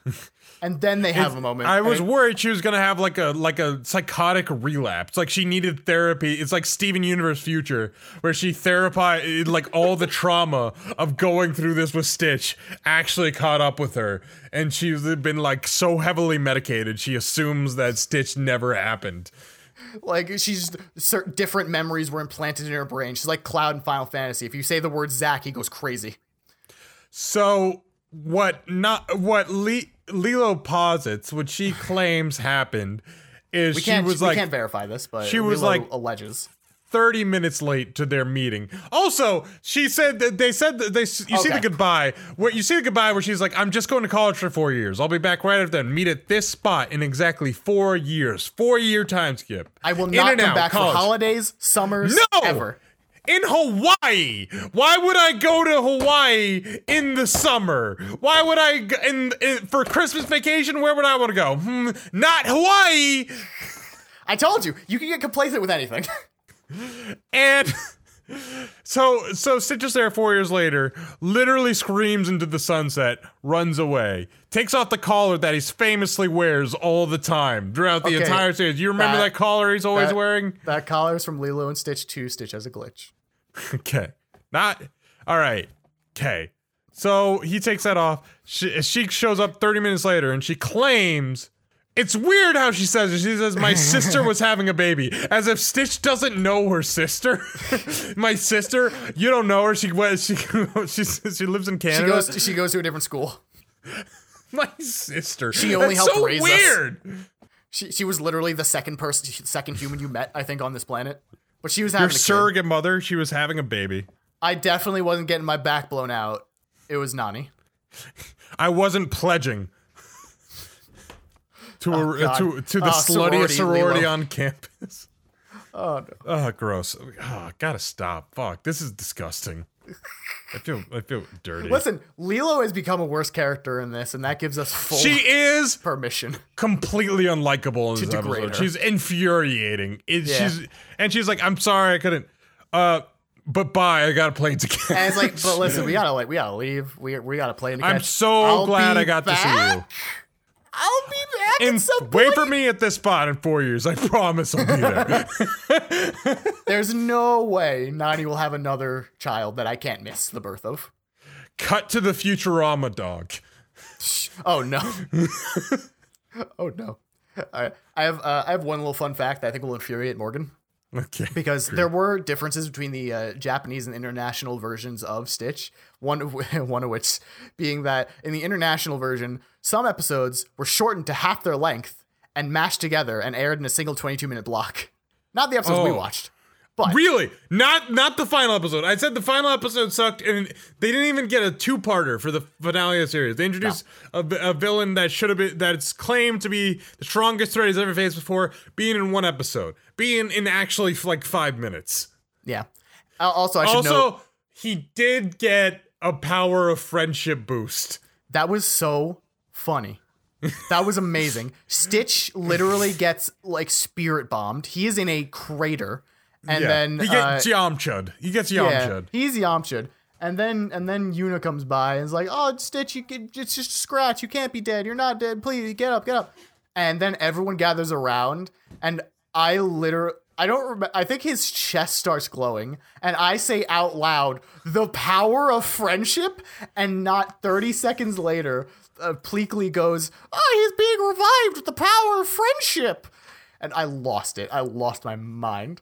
Speaker 1: and then they have a moment
Speaker 2: I was worried she was gonna have like a like a psychotic relapse. Like she needed therapy. It's like Steven Universe Future, where she therapized like all the trauma of going through this with Stitch actually caught up with her, and she's been like so heavily medicated. She assumes that Stitch never happened.
Speaker 1: like she's certain different memories were implanted in her brain she's like Cloud in Final Fantasy if you say the word Zack he goes crazy
Speaker 2: So what not what Le- Lilo posits, what she claims happened, is
Speaker 1: we
Speaker 2: she was
Speaker 1: we
Speaker 2: like
Speaker 1: can't verify this but
Speaker 2: she was
Speaker 1: Lilo
Speaker 2: like-
Speaker 1: alleges
Speaker 2: 30 minutes late to their meeting. Also, she said that they said that they you see the goodbye. Where you see the goodbye where she's like, "I'm just going to college for 4 years. I'll be back right after then. Meet at this spot in exactly 4 years. 4 year time skip.
Speaker 1: I will
Speaker 2: In
Speaker 1: not come
Speaker 2: out,
Speaker 1: back
Speaker 2: college.
Speaker 1: for holidays, summers,
Speaker 2: No!
Speaker 1: ever.
Speaker 2: In Hawaii. Why would I go to Hawaii in the summer? Why would I in, in for Christmas vacation? Where would I want to go? Hmm, not Hawaii.
Speaker 1: I told you, you can get complacent with anything.
Speaker 2: And So so Stitch is there four years later, literally screams into the sunset, runs away, takes off the collar that he famously wears all the time throughout the
Speaker 1: Okay,
Speaker 2: entire series. You remember that,
Speaker 1: that-
Speaker 2: collar he's always
Speaker 1: that-
Speaker 2: wearing?
Speaker 1: That collar is from Lilo and Stitch 2, Stitch has a glitch.
Speaker 2: Okay. Not all right. Okay. So he takes that off. She, she shows up 30 minutes later and she claims it's weird how she says it. She says, My sister was having a baby. As if Stitch doesn't know her sister. My sister, you don't know her. She was she she, she lives in
Speaker 1: She
Speaker 2: Canada.
Speaker 1: goes to, she goes to a different school.
Speaker 2: My sister.
Speaker 1: She only
Speaker 2: That's
Speaker 1: helped
Speaker 2: so
Speaker 1: raise us.
Speaker 2: weird.
Speaker 1: She, she was literally the second person, second human you met, I think, on this planet. But she was having
Speaker 2: Your
Speaker 1: a
Speaker 2: surrogate mother, she was having a baby.
Speaker 1: I definitely wasn't getting my back blown out. It was Nani.
Speaker 2: I wasn't pledging to
Speaker 1: Oh, God.
Speaker 2: to to the
Speaker 1: Oh,
Speaker 2: sluttiest
Speaker 1: sorority,
Speaker 2: sorority on campus.
Speaker 1: Oh, no.
Speaker 2: Oh, gross. Oh, gotta stop. Fuck. This is disgusting. I feel I feel dirty.
Speaker 1: Listen, Lilo has become a worse character in this, and that gives us full
Speaker 2: she is
Speaker 1: permission.
Speaker 2: completely unlikable in
Speaker 1: To
Speaker 2: this episode.
Speaker 1: her.
Speaker 2: She's infuriating. It,
Speaker 1: Yeah.
Speaker 2: She's and she's like, I'm sorry, I couldn't. Uh, but bye. I got a plane ticket.
Speaker 1: And it's like, but listen, we gotta like, we gotta leave. We we gotta play in the
Speaker 2: I'm so
Speaker 1: I'll
Speaker 2: glad I got to see you.
Speaker 1: I'll be back
Speaker 2: And
Speaker 1: at some
Speaker 2: wait
Speaker 1: point.
Speaker 2: for me at this spot in four years. I promise I'll be there.
Speaker 1: There's no way Nani will have another child that I can't miss the birth of.
Speaker 2: Cut to the Futurama dog.
Speaker 1: Oh no. oh no. All right. I have uh, I have one little fun fact that I think will infuriate Morgan
Speaker 2: Okay.
Speaker 1: because there were differences between the uh, Japanese and international versions of Stitch. One of wh- one of which being that in the international version, some episodes were shortened to half their length and mashed together and aired in a single 22 minute block. Not the episodes we
Speaker 2: Oh.
Speaker 1: watched, but
Speaker 2: Really? Not not the final episode. I said the final episode sucked, and they didn't even get a two-parter for the finale of the series. They introduced a, a villain that should have been that's claimed to be the strongest threat he's ever faced before, being in one episode, being in actually like five minutes.
Speaker 1: yeah. Al- Also, I should know.
Speaker 2: Also,
Speaker 1: note
Speaker 2: he did get a power of friendship boost.
Speaker 1: That was so funny. That was amazing. Stitch literally gets like spirit bombed. He is in a crater, and then
Speaker 2: he
Speaker 1: uh,
Speaker 2: gets Yamcha'd. He gets
Speaker 1: yeah,
Speaker 2: Yamcha'd.
Speaker 1: he's Yamcha'd. And then and then Yuna comes by and is like, "Oh, Stitch, you can, it's just a scratch. You can't be dead. You're not dead. Please get up, get up." And then everyone gathers around, and I literally. I don't remember. I think his chest starts glowing, and I say out loud, "The power of friendship." And not thirty seconds later, uh, Pleakley goes, "Oh, he's being revived with the power of friendship," and I lost it. I lost my mind.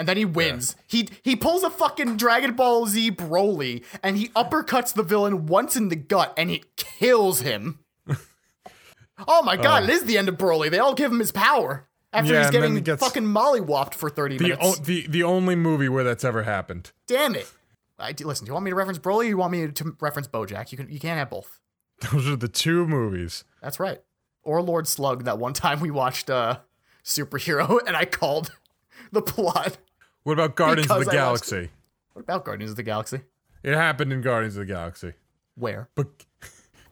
Speaker 1: And then he wins. He he pulls a fucking Dragon Ball Z Broly and he uppercuts the villain once in the gut and it kills him. oh my god, it is the end of Broly. They all give him his power after
Speaker 2: Yeah,
Speaker 1: he's getting
Speaker 2: he gets-
Speaker 1: fucking mollywopped for 30
Speaker 2: The,
Speaker 1: minutes.
Speaker 2: o- the the only movie where that's ever happened.
Speaker 1: Damn it. I, listen, do you want me to reference Broly or you want me to reference Bojack? You can you can't have both.
Speaker 2: Those are the two movies.
Speaker 1: That's right. Or Lord Slug that one time we watched uh superhero and I called the plot.
Speaker 2: What about Guardians of the
Speaker 1: I
Speaker 2: Galaxy?
Speaker 1: What about Guardians of the Galaxy?
Speaker 2: It happened in Guardians of the Galaxy.
Speaker 1: Where?
Speaker 2: But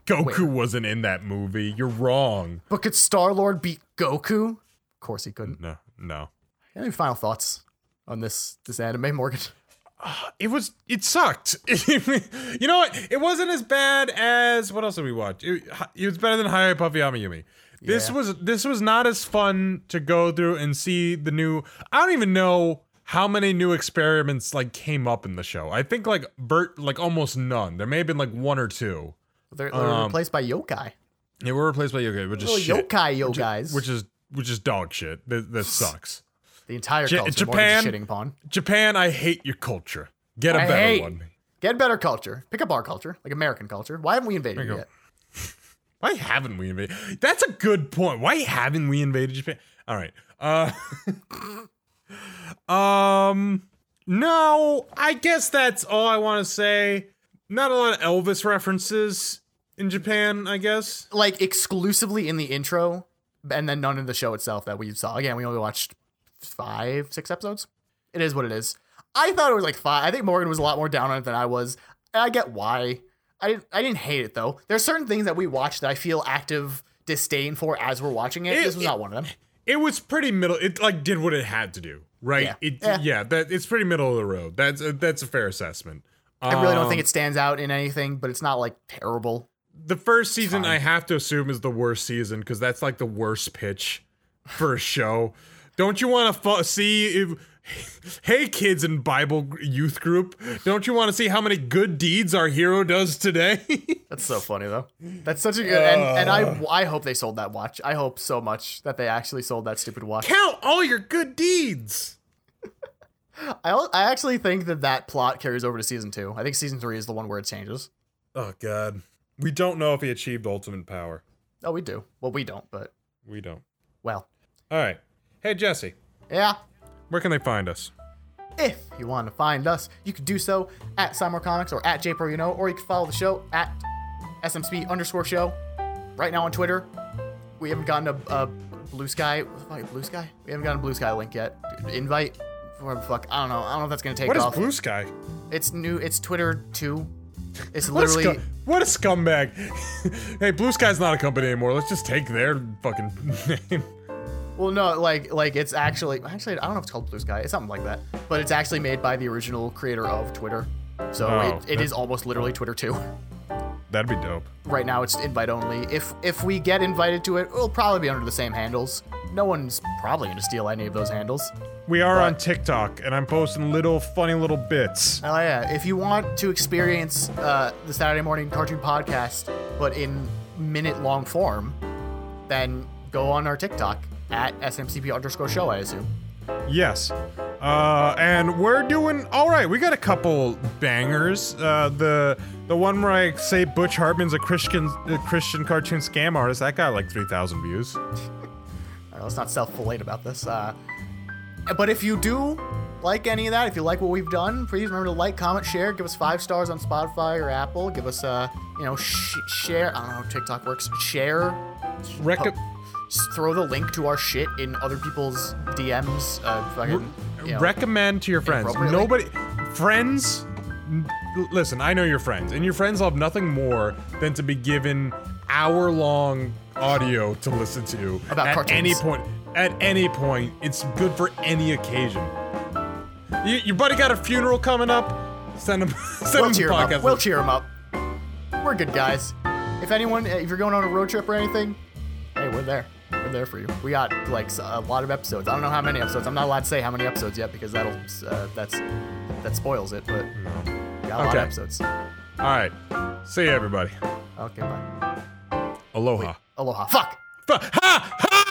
Speaker 2: Goku
Speaker 1: Where?
Speaker 2: wasn't in that movie. You're wrong.
Speaker 1: But could Star Lord beat Goku? Of course he couldn't.
Speaker 2: No, no.
Speaker 1: Any final thoughts on this this anime, Morgan?
Speaker 2: It was. It sucked. you know what? It wasn't as bad as what else did we watch? It, it was better than Hi Puffy AmiYumi. This
Speaker 1: Yeah.
Speaker 2: was this was not as fun to go through and see the new. I don't even know how many new experiments like came up in the show. I think like Bert like almost none. There may have been like one or two.
Speaker 1: They're, they're
Speaker 2: Um,
Speaker 1: replaced by yokai.
Speaker 2: They were replaced by yoga, which is shit.
Speaker 1: yokai yokais.
Speaker 2: which is which is dog shit. That, that sucks.
Speaker 1: The entire
Speaker 2: Ja-
Speaker 1: culture
Speaker 2: Japan-
Speaker 1: shitting upon.
Speaker 2: Japan, I hate your culture. Get a
Speaker 1: I
Speaker 2: better
Speaker 1: hate-
Speaker 2: one.
Speaker 1: Get better culture. Pick up our culture, like American culture. Why haven't we invaded it yet?
Speaker 2: Why haven't we invaded? That's a good point. Why haven't we invaded Japan? All right. Uh Um no, I guess that's all I want to say. Not a lot of Elvis references in Japan, I guess.
Speaker 1: Like exclusively in the intro, and then none in the show itself that we saw. Again, we only watched five, six episodes. It is what it is. I thought it was like five. I think Morgan was a lot more down on it than I was. And I get why. I didn't. I didn't hate it though. There's certain things that we watch that I feel active disdain for as we're watching it.
Speaker 2: It-
Speaker 1: this was
Speaker 2: it-
Speaker 1: not one of them.
Speaker 2: it was pretty middle. It like did what it had to do, right?
Speaker 1: Yeah.
Speaker 2: It
Speaker 1: Yeah.
Speaker 2: yeah, that it's pretty middle of the road. That's a, that's a fair assessment.
Speaker 1: I really don't
Speaker 2: Um,
Speaker 1: think it stands out in anything, but it's not like terrible.
Speaker 2: the first season
Speaker 1: fine.
Speaker 2: I have to assume is the worst season because that's like the worst pitch for a show. Don't you want to fu- see if Hey kids in Bible youth group, don't you want to see how many good deeds our hero does today?
Speaker 1: That's so funny though. That's such a good and, and I I hope they sold that watch. I hope so much that they actually sold that stupid watch.
Speaker 2: Count all your good deeds.
Speaker 1: I I actually think that that plot carries over to season 2. I think season 3 is the one where it changes.
Speaker 2: Oh god. We don't know if he achieved ultimate power.
Speaker 1: Oh, we do. Well, we don't, but
Speaker 2: We don't.
Speaker 1: well.
Speaker 2: All right. Hey Jesse,
Speaker 1: Yeah.
Speaker 2: where can they find us?
Speaker 1: If you want to find us, you can do so at Simon Comics or at JPro, you know, or you can follow the show at SMSP underscore show. Right now on Twitter, we haven't gotten a, a blue sky. Blue sky? We haven't gotten a blue sky link yet. Invite. Fuck. I don't know. I don't know if that's gonna take
Speaker 2: What is
Speaker 1: off.
Speaker 2: Blue Sky?
Speaker 1: It's new. It's Twitter too. It's
Speaker 2: What a,
Speaker 1: literally.
Speaker 2: scu- what a scumbag. hey, Blue Sky's not a company anymore. Let's just take their fucking name.
Speaker 1: Well, no, like like it's actually actually I don't know if it's called Bluesky. It's something like that. But it's actually made by the original creator of Twitter. So
Speaker 2: Oh,
Speaker 1: it, it
Speaker 2: that-
Speaker 1: is almost literally Twitter too.
Speaker 2: That'd be dope.
Speaker 1: right now it's invite only. If if we get invited to it, we'll probably be under the same handles. No one's probably gonna steal any of those handles.
Speaker 2: We are on TikTok, and I'm posting little funny little bits.
Speaker 1: Oh yeah, if you want to experience uh, the Saturday morning cartoon podcast, but in minute long form, then go on our TikTok at SMCP underscore show. I assume.
Speaker 2: Yes. Uh, and we're doing all right. We got a couple bangers. Uh, the the one where I say Butch Hartman's a Christian a Christian cartoon scam artist that got like three thousand views.
Speaker 1: All right, let's not self-fillet about this. Uh, but if you do like any of that, if you like what we've done, please remember to like, comment, share. Give us five stars on Spotify or Apple. Give us, uh, you know, sh- share. I don't know how TikTok works. Share.
Speaker 2: Rec-
Speaker 1: Just throw the link to our shit in other people's DMs. Uh, fucking, you know.
Speaker 2: recommend to your friends. Nobody, friends. n- Listen, I know your friends, and your friends love nothing more than to be given hour-long audio to listen to
Speaker 1: About
Speaker 2: at
Speaker 1: cartoons.
Speaker 2: any point. At any point, it's good for any occasion. You, your buddy got a funeral coming up. Send him. Send
Speaker 1: We'll
Speaker 2: him
Speaker 1: cheer him up.
Speaker 2: podcast.
Speaker 1: We'll cheer him up. We're good guys. If anyone, if you're going on a road trip or anything, hey, we're there. We're there for you. We got like a lot of episodes. I don't know how many episodes. I'm not allowed to say how many episodes yet because that'll uh, that's that spoils it. But we got a lot
Speaker 2: Okay.
Speaker 1: of episodes.
Speaker 2: All right. See you, everybody.
Speaker 1: Okay, bye.
Speaker 2: Aloha.
Speaker 1: Aloha. Fuck.
Speaker 2: F- ha! Ha!